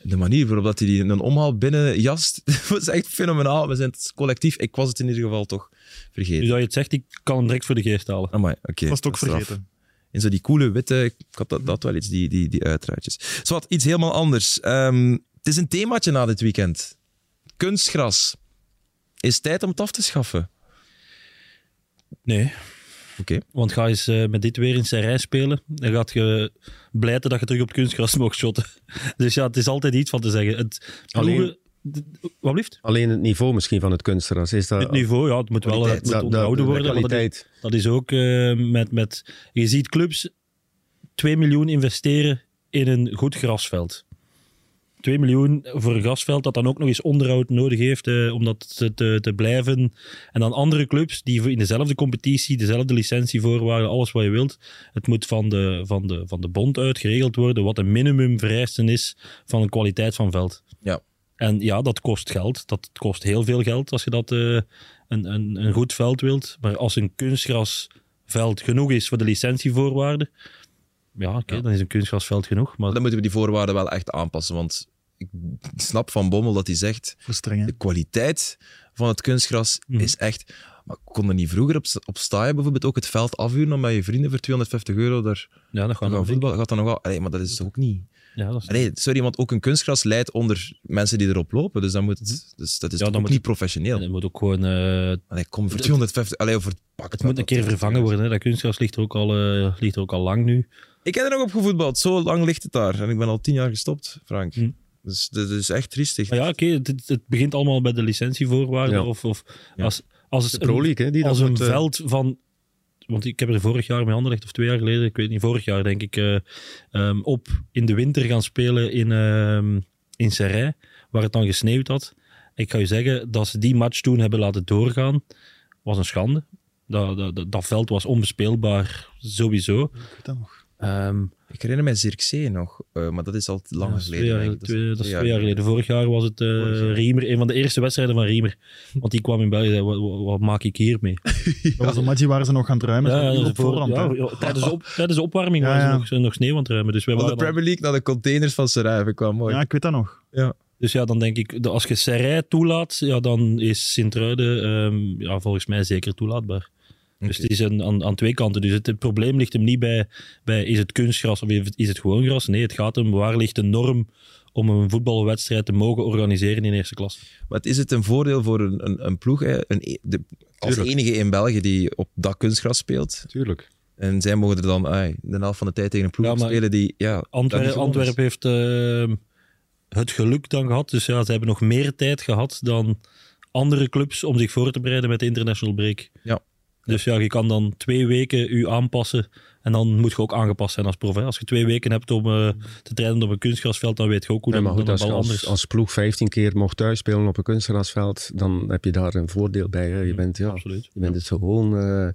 De manier waarop dat hij die een omhaal binnen jast, *laughs* was echt fenomenaal. We zijn het collectief, ik was het in ieder geval toch vergeten. Nu dat je het zegt, ik kan hem direct voor de geest halen. Amai, oké. Was het ook vergeten. In zo die coole witte, ik had dat, dat wel iets, die, die, die uitruitjes. Zwat, iets helemaal anders. Um, het is een themaatje na dit weekend. Kunstgras. Is het tijd om het af te schaffen? Nee. Oké. Want ga eens uh, met dit weer in zijn rij spelen, dan gaat je blijten dat je terug op het kunstgras mag shotten. *laughs* Dus ja, het is altijd iets van te zeggen. Het Alleen- ploegen- Wat blieft? Alleen het niveau misschien van het kunstgras. Is dat, Het niveau, ja, het moet wel het moet de worden. is-. Dat is ook eh, met, met... Je ziet clubs 2 miljoen investeren in een goed grasveld. 2 miljoen voor een gasveld dat dan ook nog eens onderhoud nodig heeft eh, om dat te, te, te, blijven. En dan andere clubs die in dezelfde competitie, dezelfde licentievoorwaarden, alles wat je wilt. Het moet van de, van de, van de bond uit geregeld worden wat een minimumvereisten is van de kwaliteit van veld. Ja. En ja, dat kost geld. Dat kost heel veel geld als je dat uh, een, een, een goed veld wilt. Maar als een kunstgrasveld genoeg is voor de licentievoorwaarden, ja, oké, ja. dan is een kunstgrasveld genoeg. Maar... Dan moeten we die voorwaarden wel echt aanpassen. Want ik snap van Bommel dat hij zegt, de kwaliteit van het kunstgras mm. is echt... Maar kon er niet vroeger op, op staaien bijvoorbeeld ook het veld afhuren om met je vrienden voor 250 euro daar ja, dat gaat voetbal, gaat dan nog wel... Allee, maar dat is toch ook niet... Ja, dat is... Allee, sorry, want ook een kunstgras leidt onder mensen die erop lopen. Dus, dan moet het, dus dat is ja, dan moet niet professioneel. Het moet ook gewoon... Uh, allee, kom voor 250... Allee, over het pak. Het moet een keer vervangen worden. Hè. Dat kunstgras ligt er, ook al, uh, ligt er ook al lang nu. Ik heb er nog op gevoetbald. Zo lang ligt het daar. En ik ben al tien jaar gestopt, Frank. Hm. Dus dat is echt triestig. Maar ja, oké. Okay, het, het, begint allemaal bij de licentievoorwaarden. Ja. Of, of ja. als, als, Pro League, hè, die als een wordt, veld van want ik heb er vorig jaar mee Anderlecht, of twee jaar geleden, ik weet niet, vorig jaar denk ik, uh, um, op in de winter gaan spelen in, uh, in Serray, waar het dan gesneeuwd had. Ik ga je zeggen, dat ze die match toen hebben laten doorgaan, was een schande. Dat, dat, dat veld was onbespeelbaar, sowieso. Dat nog. Um, ik herinner me Zirkzee nog, uh, maar dat is al lang ja, geleden. Jaar, dat, twee, dat is twee jaar geleden. Vorig jaar was het uh, Riemer, een van de eerste wedstrijden van Riemer. Want die kwam in België en zei, wat, wat, wat, maak ik hier mee? *laughs* ja. Dat was een match waar ze nog aan het ruimen. Ja, ja, op voorhand. Ja, ja, tijdens, op, *laughs* tijdens de opwarming waren ze nog, nog sneeuw aan het ruimen. Dus wij van waren de Premier League naar de containers van Serij kwam mooi. Ja, ik weet dat nog. Ja. Dus ja, dan denk ik, als je Serij toelaat, ja, dan is Sint-Truiden um, ja, volgens mij zeker toelaatbaar. Dus okay. het is een, aan, aan twee kanten. Dus het, het, probleem ligt hem niet bij, bij is het kunstgras of is het gewoon gras. Nee, het gaat hem waar ligt de norm om een voetbalwedstrijd te mogen organiseren in eerste klas. Maar is het een voordeel voor een, een, een ploeg, hè? Een, de, als enige in België die op dat kunstgras speelt? Tuurlijk. En zij mogen er dan ay, de helft van de tijd tegen een ploeg ja, spelen die... Ja, Antwer Antwerpen heeft uh, het geluk dan gehad. Dus ja, ze hebben nog meer tijd gehad dan andere clubs om zich voor te bereiden met de international break. Ja. Dus ja, je kan dan twee weken u aanpassen en dan moet je ook aangepast zijn als prof. Hè. Als je twee weken hebt om uh, te trainen op een kunstgrasveld, dan weet je ook hoe ja, dat goed, als, anders. Als, als ploeg 15 keer mocht thuisspelen op een kunstgrasveld, dan heb je daar een voordeel bij. Hè. Je, bent, ja, Absoluut. je bent het gewoon... Uh,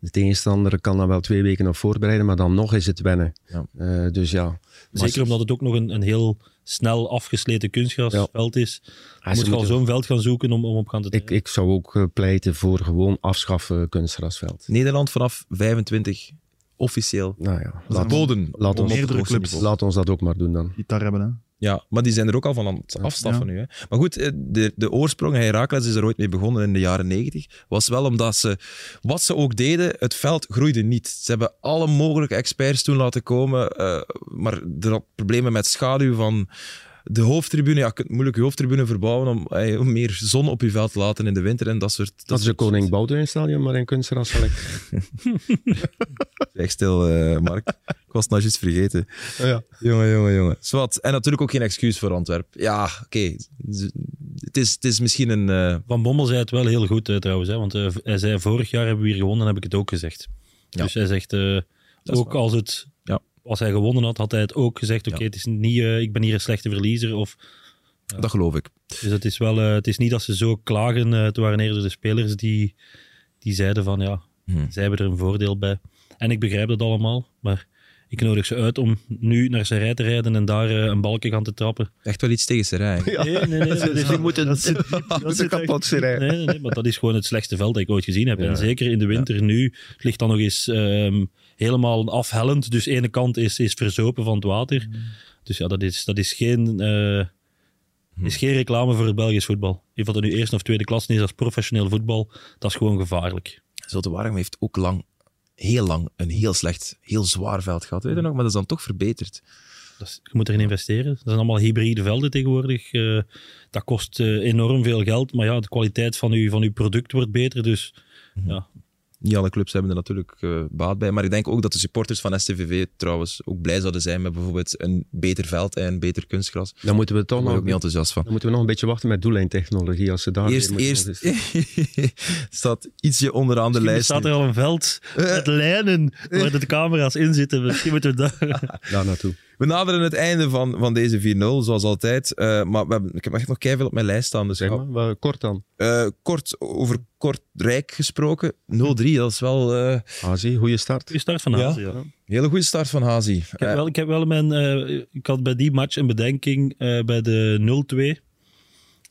de tegenstander kan dan wel twee weken op voorbereiden, maar dan nog is het wennen. Ja. Uh, dus ja. Zeker omdat het ook nog een, een heel snel afgesleten kunstgrasveld ja. is. Je moet je al zo'n veld gaan zoeken om, om op gaan te ik, ik zou ook uh, pleiten voor gewoon afschaffen kunstgrasveld. Nederland vanaf 25 officieel. Nou ja, verboden. Laat, ons, meerdere clubs. laat ons dat ook maar doen dan. Die daar hebben, hè. Ja, maar die zijn er ook al van aan het afstaffen ja. nu. Hè. Maar goed, de, de oorsprong, Herakles is er ooit mee begonnen in de jaren negentig, was wel omdat ze, wat ze ook deden, het veld groeide niet. Ze hebben alle mogelijke experts toen laten komen, uh, maar er had problemen met schaduw van de hoofdtribune, ja, je kunt moeilijk je hoofdtribune verbouwen om, eh, om, meer zon op je veld te laten in de winter en dat soort... Dat, dat is de Koning Boudewijn stadion, maar in kunstgras. *laughs* Zeg stil, uh, Mark. Ik was het nou juist vergeten. Oh ja. Jongen, jongen, jongen. Zwat. En natuurlijk ook geen excuus voor Antwerpen. Ja, oké. Okay. Het, is, het is misschien een... Uh... Van Bommel zei het wel heel goed uh, trouwens. Hè? Want hij zei, vorig jaar hebben we hier gewonnen, heb ik het ook gezegd. Ja. Dus hij zegt, ook als het als hij gewonnen had, had hij het ook gezegd: Oké, okay, ja. het is niet, uh, ik ben hier een slechte verliezer. Of, uh, dat geloof ik. Dus het is, wel, uh, het is niet dat ze zo klagen. het waren eerder de spelers die, die zeiden: van ja, hmm. zij hebben er een voordeel bij. En ik begrijp dat allemaal, maar ik nodig ze uit om nu naar Serij te rijden en daar een balken gaan te trappen. Echt wel iets tegen Serij. *laughs* Ja. Nee, nee, nee. *laughs* Dus die moeten dat *laughs* zit, dat kapot Serij. Nee, nee, nee, maar dat is gewoon het slechtste veld dat ik ooit gezien heb. Ja. En zeker in de winter ja. nu, het ligt dan nog eens um, helemaal afhellend. Dus de ene kant is, is verzopen van het water. Mm. Dus ja, dat is, dat is geen... Uh, is geen reclame voor het Belgisch voetbal. Of dat nu eerste of tweede klas is als professioneel voetbal, dat is gewoon gevaarlijk. Zulte Waregem heeft ook lang heel lang een heel slecht, heel zwaar veld gehad. Weet je nog? Maar dat is dan toch verbeterd. Is, je moet erin investeren. Dat zijn allemaal hybride velden tegenwoordig. Uh, dat kost uh, enorm veel geld. Maar ja, de kwaliteit van uw, van uw product wordt beter. Dus mm -hmm. ja. Niet alle clubs hebben er natuurlijk uh, baat bij. Maar ik denk ook dat de supporters van STVV trouwens ook blij zouden zijn met bijvoorbeeld een beter veld en een beter kunstgras. Dan moeten we toch Daar ben nog ik niet enthousiast van. Dan moeten we nog een beetje wachten met doellijntechnologie. Als ze daar eerst, eerst *laughs* staat ietsje onderaan de lijst. staat er al een veld met lijnen waar de camera's in zitten. Misschien moeten we daar... *laughs* daar naartoe. We naderen het einde van, van deze 4-0, zoals altijd. Uh, maar we hebben, ik heb echt nog keihard op mijn lijst staan. Dus zeg maar, kort dan. Uh, kort, over Kortrijk gesproken. 0-3, dat is wel... Uh... Hazi, goede start. Goede start van Hazi, ja. ja. Hele goede start van Hazi. Ik heb wel, ik heb wel mijn... ik had bij die match een bedenking bij de 0-2.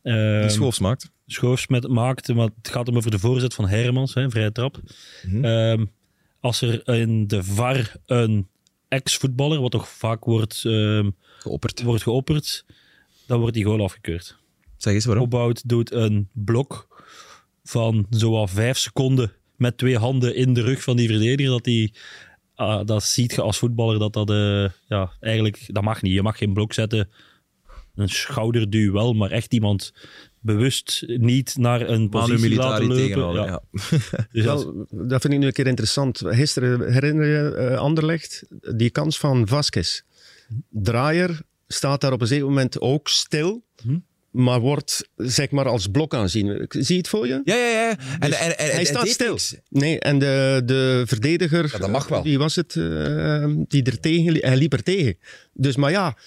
die Schoofs maakt. Schoofs met, maakte, maar het gaat hem over de voorzet van Hermans, hè, vrije trap. Mm -hmm. um, als er in de VAR een ex-voetballer, wat toch vaak wordt, uh, geopperd. wordt geopperd, dan wordt die goal afgekeurd. Zeg eens waarom. Opbouwt doet een blok van zo'n vijf seconden met twee handen in de rug van die verdediger, dat die uh, dat ziet je als voetballer dat dat uh, ja, eigenlijk, dat mag niet. Je mag geen blok zetten. Een schouderduw wel, maar echt iemand bewust niet naar een positie laten lopen. Ja. ja. dus *laughs* wel, dat vind ik nu een keer interessant. Gisteren herinner je uh, Anderlecht, die kans van Vasquez. Draaier staat daar op een zeker moment ook stil. Hm? Maar wordt zeg maar als blok aanzien. Zie je het voor je? Ja, ja, ja. En, dus en, en, hij staat stil. Nee, en de, de verdediger. Ja, dat mag wel. Wie was het? Uh, die er tegen Hij liep er tegen. Dus, maar ja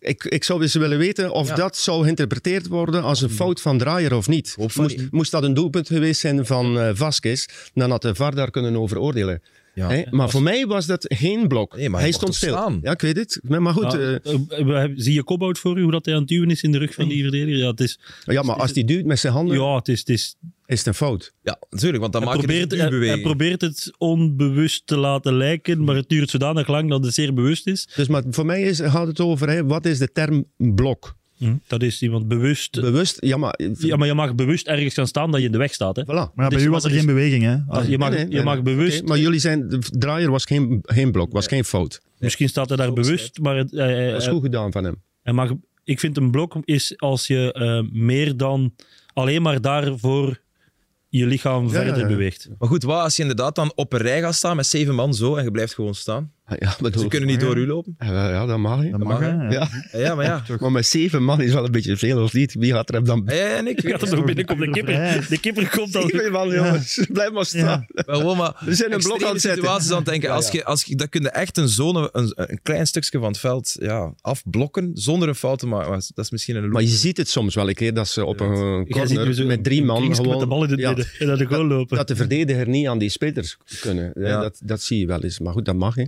ik, ik zou eens willen weten of dat zou geïnterpreteerd worden als een fout van Draaier of niet. Moest, moest, dat een doelpunt geweest zijn van uh, Vasquez, dan had de VAR daar kunnen over oordelen. Ja. Hey, maar voor mij was dat geen blok. Nee, hij, hij stond stil. Staan. Ja, ik weet het. Maar goed. Ja, uh, zie je kopbout voor u, hoe dat hij aan het duwen is in de rug van die verdediger? Ja, het is, ja maar als hij duwt met zijn handen... Ja, het is... Het is is het een fout? Ja, natuurlijk, want dan hij maak probeert, je de hij, hij probeert het onbewust te laten lijken, maar het duurt zodanig lang dat het zeer bewust is. Dus maar voor mij is, gaat het over, hè, wat is de term blok? Hm, dat is iemand bewust. Bewust, ja maar... Ja, maar je mag bewust ergens gaan staan dat je in de weg staat. Hè? Voilà. Maar ja, bij dus, u was er geen beweging, hè? Ah, je mag, nee, nee, je mag bewust... Okay, maar jullie zijn... De draaier was geen, geen blok, was geen fout. Misschien staat hij daar bewust, maar... Het, dat is goed gedaan van hem. Hij mag, ik vind een blok is als je uh, meer dan alleen maar daarvoor je lichaam ja, verder ja, ja. beweegt. Maar goed, wat als je inderdaad dan op een rij gaat staan met zeven man zo en je blijft gewoon staan? Ja, bedoel, Ze kunnen niet door u lopen? Ja, ja dat mag. Dat mag, mag ja. ja. maar ja. maar met zeven man is wel een beetje veel, of niet? Wie gaat er dan... Ja, ja, nee, ik gaat er binnenkomen. De kipper, de kipper komt dan... Zeven man, jongens. Blijf maar staan. Wel, maar We zijn een blok aan het zetten. situaties aan het denken. Als je, als je, dat kun je echt een zone, een, een klein stukje van het veld ja, afblokken, zonder een fout te maken. Dat is misschien een maar je ziet het soms wel een keer, dat ze op een corner met drie man gewoon... met de bal in het midden en naar de goal lopen. Dat de verdediger niet aan die spelers kunnen. Dat, dat zie je wel eens. Maar goed, dat mag, hè.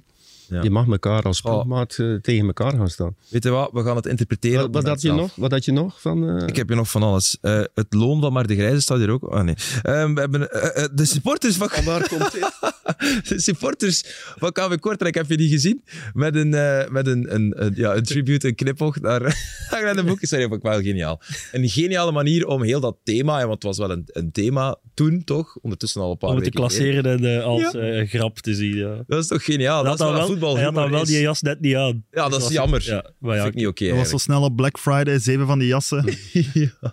Ja. Je mag elkaar als ploegmaat oh. tegen elkaar gaan staan. Weet je wat, we gaan het interpreteren. Wat, wat had, je nog? wat had je nog? Van, uh... Ik heb je nog van alles. Uh, het loon van Maar de Grijze staat hier ook. Oh, nee. Um, we hebben, uh, de supporters van... Van waar komt dit? *laughs* de supporters van KV Kortrijk heb je die gezien? Met een, met een, een, een, ja, een tribute, een knipoog naar, *laughs* naar de boeken. Sorry, vond ik wel geniaal. Een geniale manier om heel dat thema, want het was wel een, een thema toen toch, ondertussen al een paar Om te klasseren en als ja. grap te zien. Ja. Dat is toch geniaal? Dat, dat is wel voetbal hij had dan wel die jas net niet aan. Ja, dat is jammer. Ja, maar ja, vind ik niet oké. Okay, dat was zo snel op Black Friday, zeven van die jassen. *laughs* ja.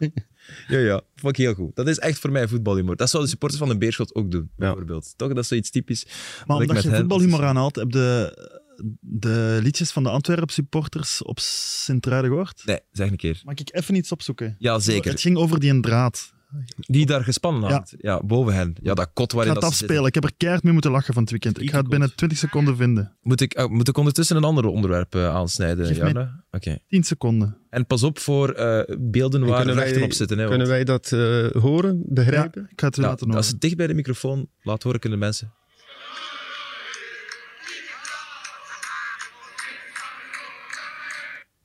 ja, ja. Vond ik heel goed. Dat is echt voor mij voetbalhumor. Dat zou de supporters van de Beerschot ook doen, bijvoorbeeld. Toch? Dat is zoiets typisch. Maar omdat je voetbalhumor aanhaalt, heb de de liedjes van de Antwerp supporters op Sint-Truiden gehoord? Nee, zeg een keer. Mag ik even iets opzoeken? Ja, zeker. Het ging over die een draad. Die daar gespannen had. Ja. ja, boven hen. Ja, dat kot waarin ik ga het afspelen. Ik heb er keihard mee moeten lachen van het weekend. Ik ga het binnen 20 seconden vinden. Moet ik, uh, moet ik ondertussen een ander onderwerp uh, aansnijden, Janne? Okay. 10 seconden. En pas op voor uh, beelden waar rechten op zitten. Hè, kunnen wij dat horen, begrijpen? Ja, ik ga het laten horen. Als het dicht bij de microfoon laat horen, kunnen mensen...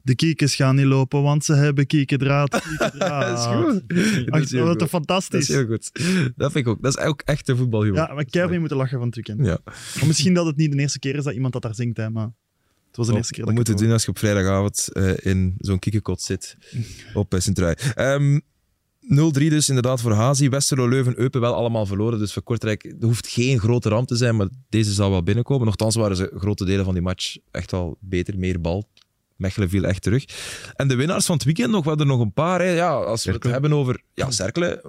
De kiekers gaan niet lopen, want ze hebben kiekendraad. *laughs* dat is goed. Dat is, goed. fantastisch. Dat is heel goed. Dat vind ik ook. Dat is ook echt een voetbalhumor. Ja, maar keihard mee moeten lachen van het weekend. Ja. Maar misschien dat het niet de eerste keer is dat iemand dat daar zingt, hè, maar het was de eerste keer dat We moeten doen als je op vrijdagavond uh, in zo'n kiekenkot zit *laughs* op uh, Sint-Trui. Um, 0-3 dus inderdaad voor Hazi. Westerlo, Leuven, Eupen wel allemaal verloren. Dus voor Kortrijk er hoeft geen grote ramp te zijn, maar deze zal wel binnenkomen. Nochtans waren ze grote delen van die match echt wel beter, meer bal. Mechelen viel echt terug. En de winnaars van het weekend nog, we hadden er nog een paar. Hè. Ja, als we het hebben over ja, Cerkelen.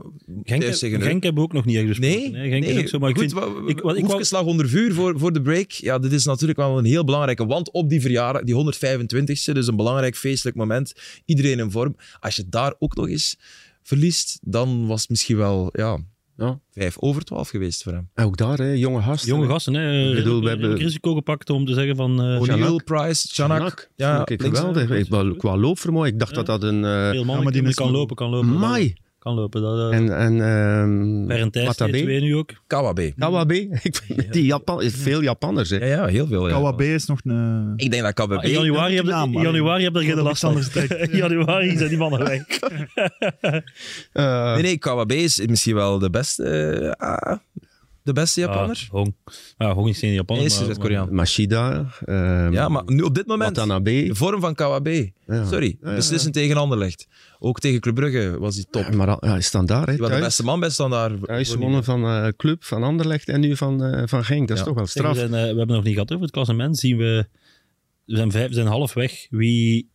Genk, Genk hebben we ook nog niet echt besproken. Nee, Genk nee. Is zo, maar goed, ik vind, ik, ik, slag onder vuur voor, voor de break. Ja, dit is natuurlijk wel een heel belangrijke. Want op die verjaardag, die 125ste, dus een belangrijk feestelijk moment. Iedereen in vorm. Als je daar ook nog eens verliest, dan was het misschien wel... Ja, Ja. Vijf over twaalf geweest voor hem. En ook daar, hè, jonge gasten. Jonge gasten, hè. Ik bedoel, we hebben hebben- risico gepakt om te zeggen van... eh O'Neill. Price, Chanak. Ja, ik geweldig. Ik, wel, qua loopvermogen, ik dacht Ja. dat dat een... eh veel mannen maar die die kan lopen, kan lopen. Mai. Kan lopen. Dat, uh, En, en ehm Watabe. 2 nu ook. Kawabe. Kawabe. *laughs* Ik die Japan, veel Japanners. Hè. Ja, ja, heel veel. Ja. Kawabe is nog een... Ik denk dat Kawabe... Ah, in januari heb je naam, januari heb je er geen last van. *laughs* In januari zijn die mannen weg. *laughs* Eh, Nee, nee, Kawabe is misschien wel de beste, eh, ah, de beste Japanner. Ah, Hong. Ja, Hong is geen Japaner. Nee, is Zuid-Koreaan. Machida. ehm, Ja, maar nu op dit moment, Watanabe. de vorm van Kawabe. Ja. Sorry, Ja, ja, beslissend tegen Anderlecht. Ook tegen Club Brugge was hij top. Ja, maar ja, is standaard. Hè, Die was de beste man bij Standaard. Thuis gewonnen van eh, Club, van Anderlecht en nu van, eh, van Genk. Dat is toch wel Zeg, we, straf. zijn, eh, we hebben nog niet gehad over het klassement. Zien we, we, zijn vijf, we zijn half weg. Wie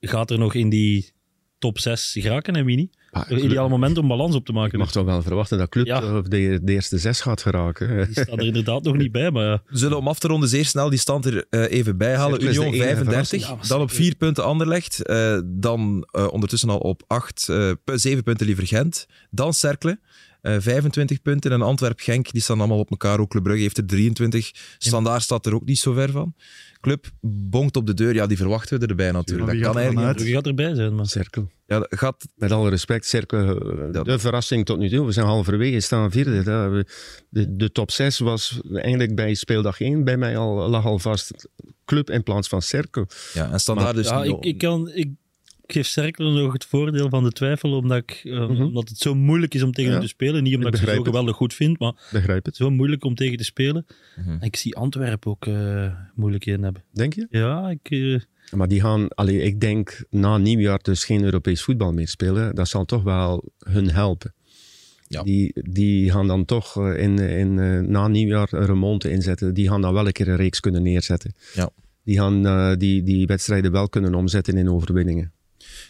gaat er nog in die top 6 geraken en wie niet? Een ideaal moment om balans op te Je maken. mag toch wel verwachten dat Club Ja. de, de eerste zes gaat geraken. Die staat er inderdaad nog niet bij, maar ja. We zullen om af te ronden zeer snel die stand er eh, even bij halen. Union enige 35, verrassing. Ja, dan op. 4 punten Anderlecht. eh, dan eh, ondertussen al op 8, 7 punten liever Gent. Dan Cercle, eh, 25 punten. En Antwerp-Genk, die staan allemaal op elkaar. Ook Club Brugge heeft er 23. Standaard staat er ook niet zo ver van. Club bonkt op de deur. Ja, die verwachten we erbij natuurlijk. Ja, wie dat kan er eigenlijk niet. Wie gaat erbij zijn? Maar. Cirkel. Ja, dat gaat Met alle respect, Cirkel, eh, de verrassing tot nu toe. We zijn halverwege, staan vierde. We- De, de top 6 was eigenlijk bij speeldag 1 bij mij al, lag al vast. Club in plaats van Cirkel. Ja, en standaard dus ja, ik, ik, kan, ik geef Cercle nog het voordeel van de twijfel, omdat, ik, eh, Mhm. omdat het zo moeilijk is om tegen Ja. hem te spelen. Niet omdat ik, ze zo het. geweldig goed vind, maar Begrijp het. zo moeilijk om tegen te spelen. Mhm. En ik zie Antwerpen ook eh moeilijk in hebben. Denk je? Ja, ik, eh, Maar die gaan, allee, ik denk na nieuwjaar dus geen Europees voetbal meer spelen. Dat zal toch wel hun helpen. Ja. Die, die gaan dan toch in, in, eh, na nieuwjaar een remonte inzetten. Die gaan dan wel een keer een reeks kunnen neerzetten. Ja. Die gaan eh, die, die wedstrijden wel kunnen omzetten in overwinningen.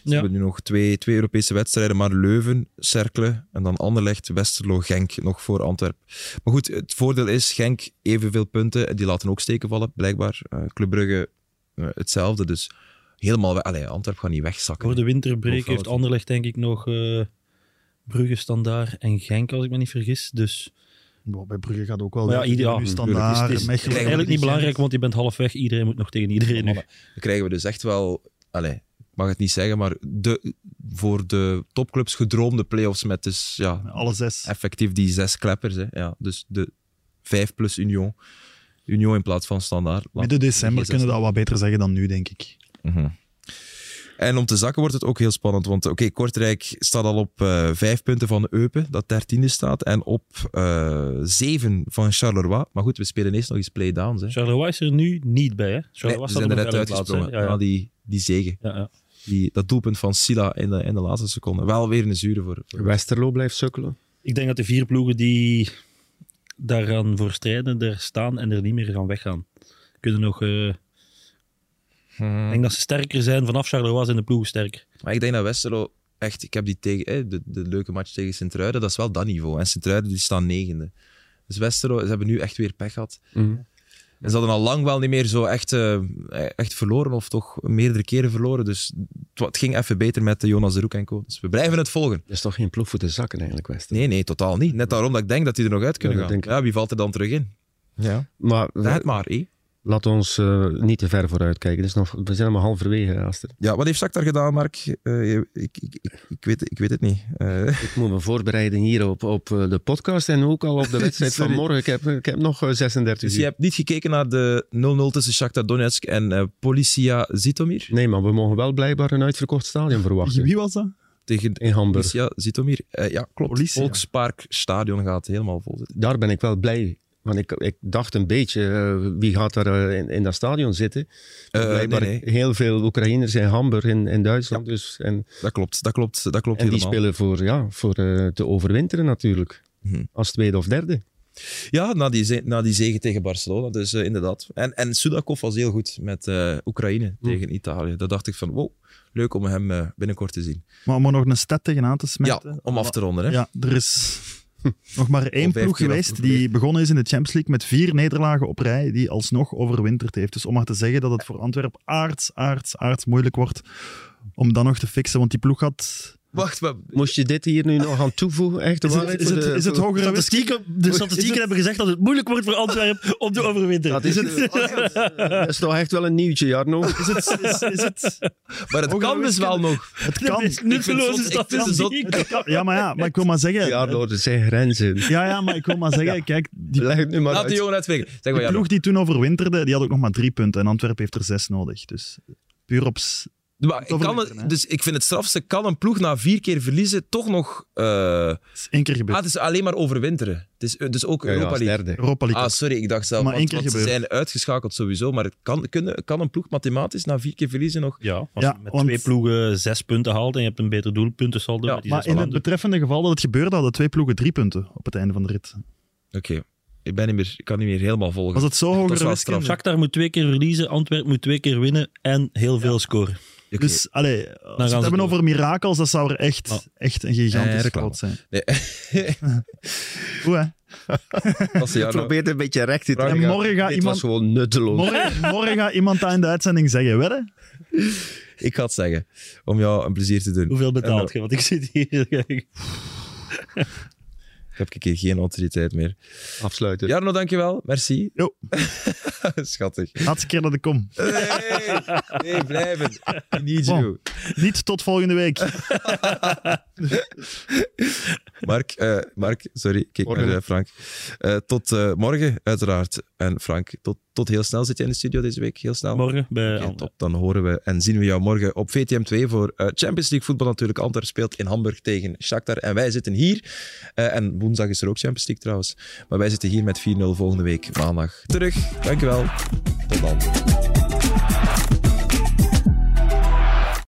Ze Ja. hebben nu nog twee, twee Europese wedstrijden, maar Leuven, Cercle en dan Anderlecht, Westerlo, Genk nog voor Antwerpen. Maar goed, het voordeel is, Genk evenveel punten, die laten ook steken vallen, blijkbaar. Eh Club Brugge eh, hetzelfde, dus helemaal... we- Allee, Antwerpen gaat niet wegzakken. voor de winterbreak Hoeveel heeft Anderlecht denk ik nog eh Brugge, Standaard en Genk, als ik me niet vergis. Dus bij Brugge gaat ook wel... Maar ja, ideaal. standaard, is Mechelen, eigenlijk niet belangrijk, want je bent half weg. Iedereen moet nog tegen iedereen nu. Dan krijgen we dus echt wel... Allee, ik mag het niet zeggen, maar de, voor de topclubs gedroomde play-offs met dus, ja, Alle zes. effectief die zes kleppers. Hè. Ja, dus de vijf plus Union. Union in plaats van standaard. Midden december kunnen we dat wat beter zeggen dan nu, denk ik. Mhm. En om te zakken wordt het ook heel spannend, want oké, Kortrijk staat al op eh, vijf punten van Eupen, dat dertiende staat, en op eh, zeven van Charleroi. Maar goed, we spelen eerst nog eens playdowns. Hè. Charleroi is er nu niet bij, hè? Nee, Charleroi staat zijn er net uitgesprongen. Ja, Ja, ja. die, die zegen, Ja, ja. Die, dat doelpunt van Silla in de, in de laatste seconde. Wel weer een zure voor... voor- Westerlo blijft sukkelen. Ik denk dat de vier ploegen die daar gaan voor strijden, er staan en er niet meer gaan weggaan. Kunnen nog... eh, Hmm. Ik denk dat ze sterker zijn. Vanaf Charleroi zijn de ploegen sterker. Maar ik denk dat Westerlo echt... Ik heb die tegen... hè, de, de leuke match tegen Sint-Truiden, dat is wel dat niveau. En Sint-Truiden die staan negende. Dus Westerlo, ze hebben nu echt weer pech gehad. En ze hadden al lang wel niet meer zo echt, eh, echt verloren, of toch meerdere keren verloren. Dus het, ging even beter met de Jonas de Roek en co. Dus we blijven het volgen. Dat is toch geen ploeg voor te zakken eigenlijk, Westerlo. Nee, nee, totaal niet. Net daarom dat ik denk dat die er nog uit kunnen Ja, gaan. Ja, wie valt er dan terug in? Ja, Maar zeg het maar. hé. Laat ons eh, niet te ver vooruit kijken. Nog, we zijn maar halverwege, Aster. Ja, wat heeft Shakhtar gedaan, Mark? Eh, ik, ik, ik, ik weet, ik weet het niet. Eh, Ik moet me voorbereiden hier op, op eh, de podcast en ook al op de *laughs* wedstrijd van morgen. Ik heb, ik heb nog eh, 36 dus uur. je hebt niet gekeken naar de 0-0 tussen Shakhtar Donetsk en eh Policia Zitomir? Nee, maar we mogen wel blijkbaar een uitverkocht stadion verwachten. Wie was dat? Tegen In Hamburg. Policia Zitomir. Eh, ja, klopt. Policia. Volkspark Stadion gaat helemaal vol zitten. Daar ben ik wel blij. Want ik, ik dacht een beetje, eh, wie gaat daar eh, in, in dat stadion zitten? Eh, Blijkbaar nee, nee. heel veel Oekraïners in Hamburg in, in Duitsland. Dus, en Dat klopt, dat klopt, dat klopt en die spelen voor, ja, voor te overwinteren natuurlijk. Mhm. Als tweede of derde. Ja, na die, na die zege tegen Barcelona, dus inderdaad. En, en Sudakov was heel goed met eh, Oekraïne Hm. tegen Italië. Daar dacht ik van, wow, leuk om hem binnenkort te zien. Maar om er nog een stat tegenaan te smeten. Ja, om af te ronden. Hè? Ja, er is nog maar één ploeg geweest die begonnen is in de Champions League met vier nederlagen op rij, die alsnog overwinterd heeft. Dus om maar te zeggen dat het voor Antwerpen aards, aards, aards moeilijk wordt om dan nog te fixen. Want die ploeg had Wacht, maar... Moest je dit hier nu nog aan toevoegen? Echt, Is het, is het, is het hogere Statistieken, de statistieken hebben gezegd dat het moeilijk wordt voor Antwerpen om te overwinteren. Dat is, het, *laughs* dat is toch echt wel een nieuwtje, Jarno. Is het, is, is het, *laughs* Maar het kan dus wel nog. het kan. nutteloze het zot. statistiek. Ja, maar ja, maar ik wil maar zeggen. Jarno, er zijn grenzen. Ja, ja, maar ik wil maar zeggen, kijk, die, Leg het nu maar Laat de uit. jongen uitspreken. Zeg die maar, ja, ploeg die toen overwinterde, die had ook nog maar drie punten. En Antwerpen heeft er zes nodig. Dus puur op... maar ik kan, dus ik vind het strafste, kan een ploeg na vier keer verliezen toch nog... eh, Het is één keer ah, gebeurd. het is alleen maar overwinteren. Het is dus ook Ja, ja, Europa League. derde. Europa League. Ah, sorry, ik dacht zelf, Maar want, één keer want ze zijn uitgeschakeld sowieso, maar het kan, kunnen, kan een ploeg mathematisch na vier keer verliezen nog... Ja, als Ja, je met want- twee ploegen zes punten haalt en je hebt een beter doelpuntensaldo Ja, met die maar in het betreffende geval dat het gebeurde, hadden twee ploegen drie punten op het einde van de rit. Oké, ik, ben niet meer, ik kan niet meer helemaal volgen. Was het zo hoger? Shakhtar moet twee keer verliezen, Antwerpen moet twee keer winnen en heel veel scoren. Dus, allee, als we het hebben door. over mirakels, dat zou er echt, Ja. echt een gigantisch fout zijn. Nee. *laughs* Goed, hè? *laughs* Nou- probeert een beetje recht te Frank, En trekken. morgen gaat, Dit iemand, was gewoon nutteloos. morgen, morgen gaat iemand dat in de uitzending zeggen, wedden? Ik ga het zeggen, om jou een plezier te doen. Hoeveel betaalt eh, je? Want ik zit hier. *laughs* heb ik hier geen autoriteit meer. Afsluiten. Jarno, dankjewel. Merci. Jo. *laughs* Schattig. Laatste keer dat ik kom. Nee, nee, blijven. I need Bon. you. Niet tot volgende week. *laughs* Mark, eh, Mark, sorry, kijk Morgen. naar eh, Frank. Eh, tot eh, morgen, uiteraard. En Frank, tot, tot heel snel. Zit jij in de studio deze week? Heel snel? Morgen bij Antwerpen. top. Dan horen we en zien we jou morgen op VTM2 voor eh, Champions League voetbal natuurlijk. Antwerpen speelt in Hamburg tegen Shakhtar. En wij zitten hier. eh, en woensdag is er ook Champions League trouwens. Maar wij zitten hier met 4-0 volgende week maandag terug. Dankjewel. Tot dan.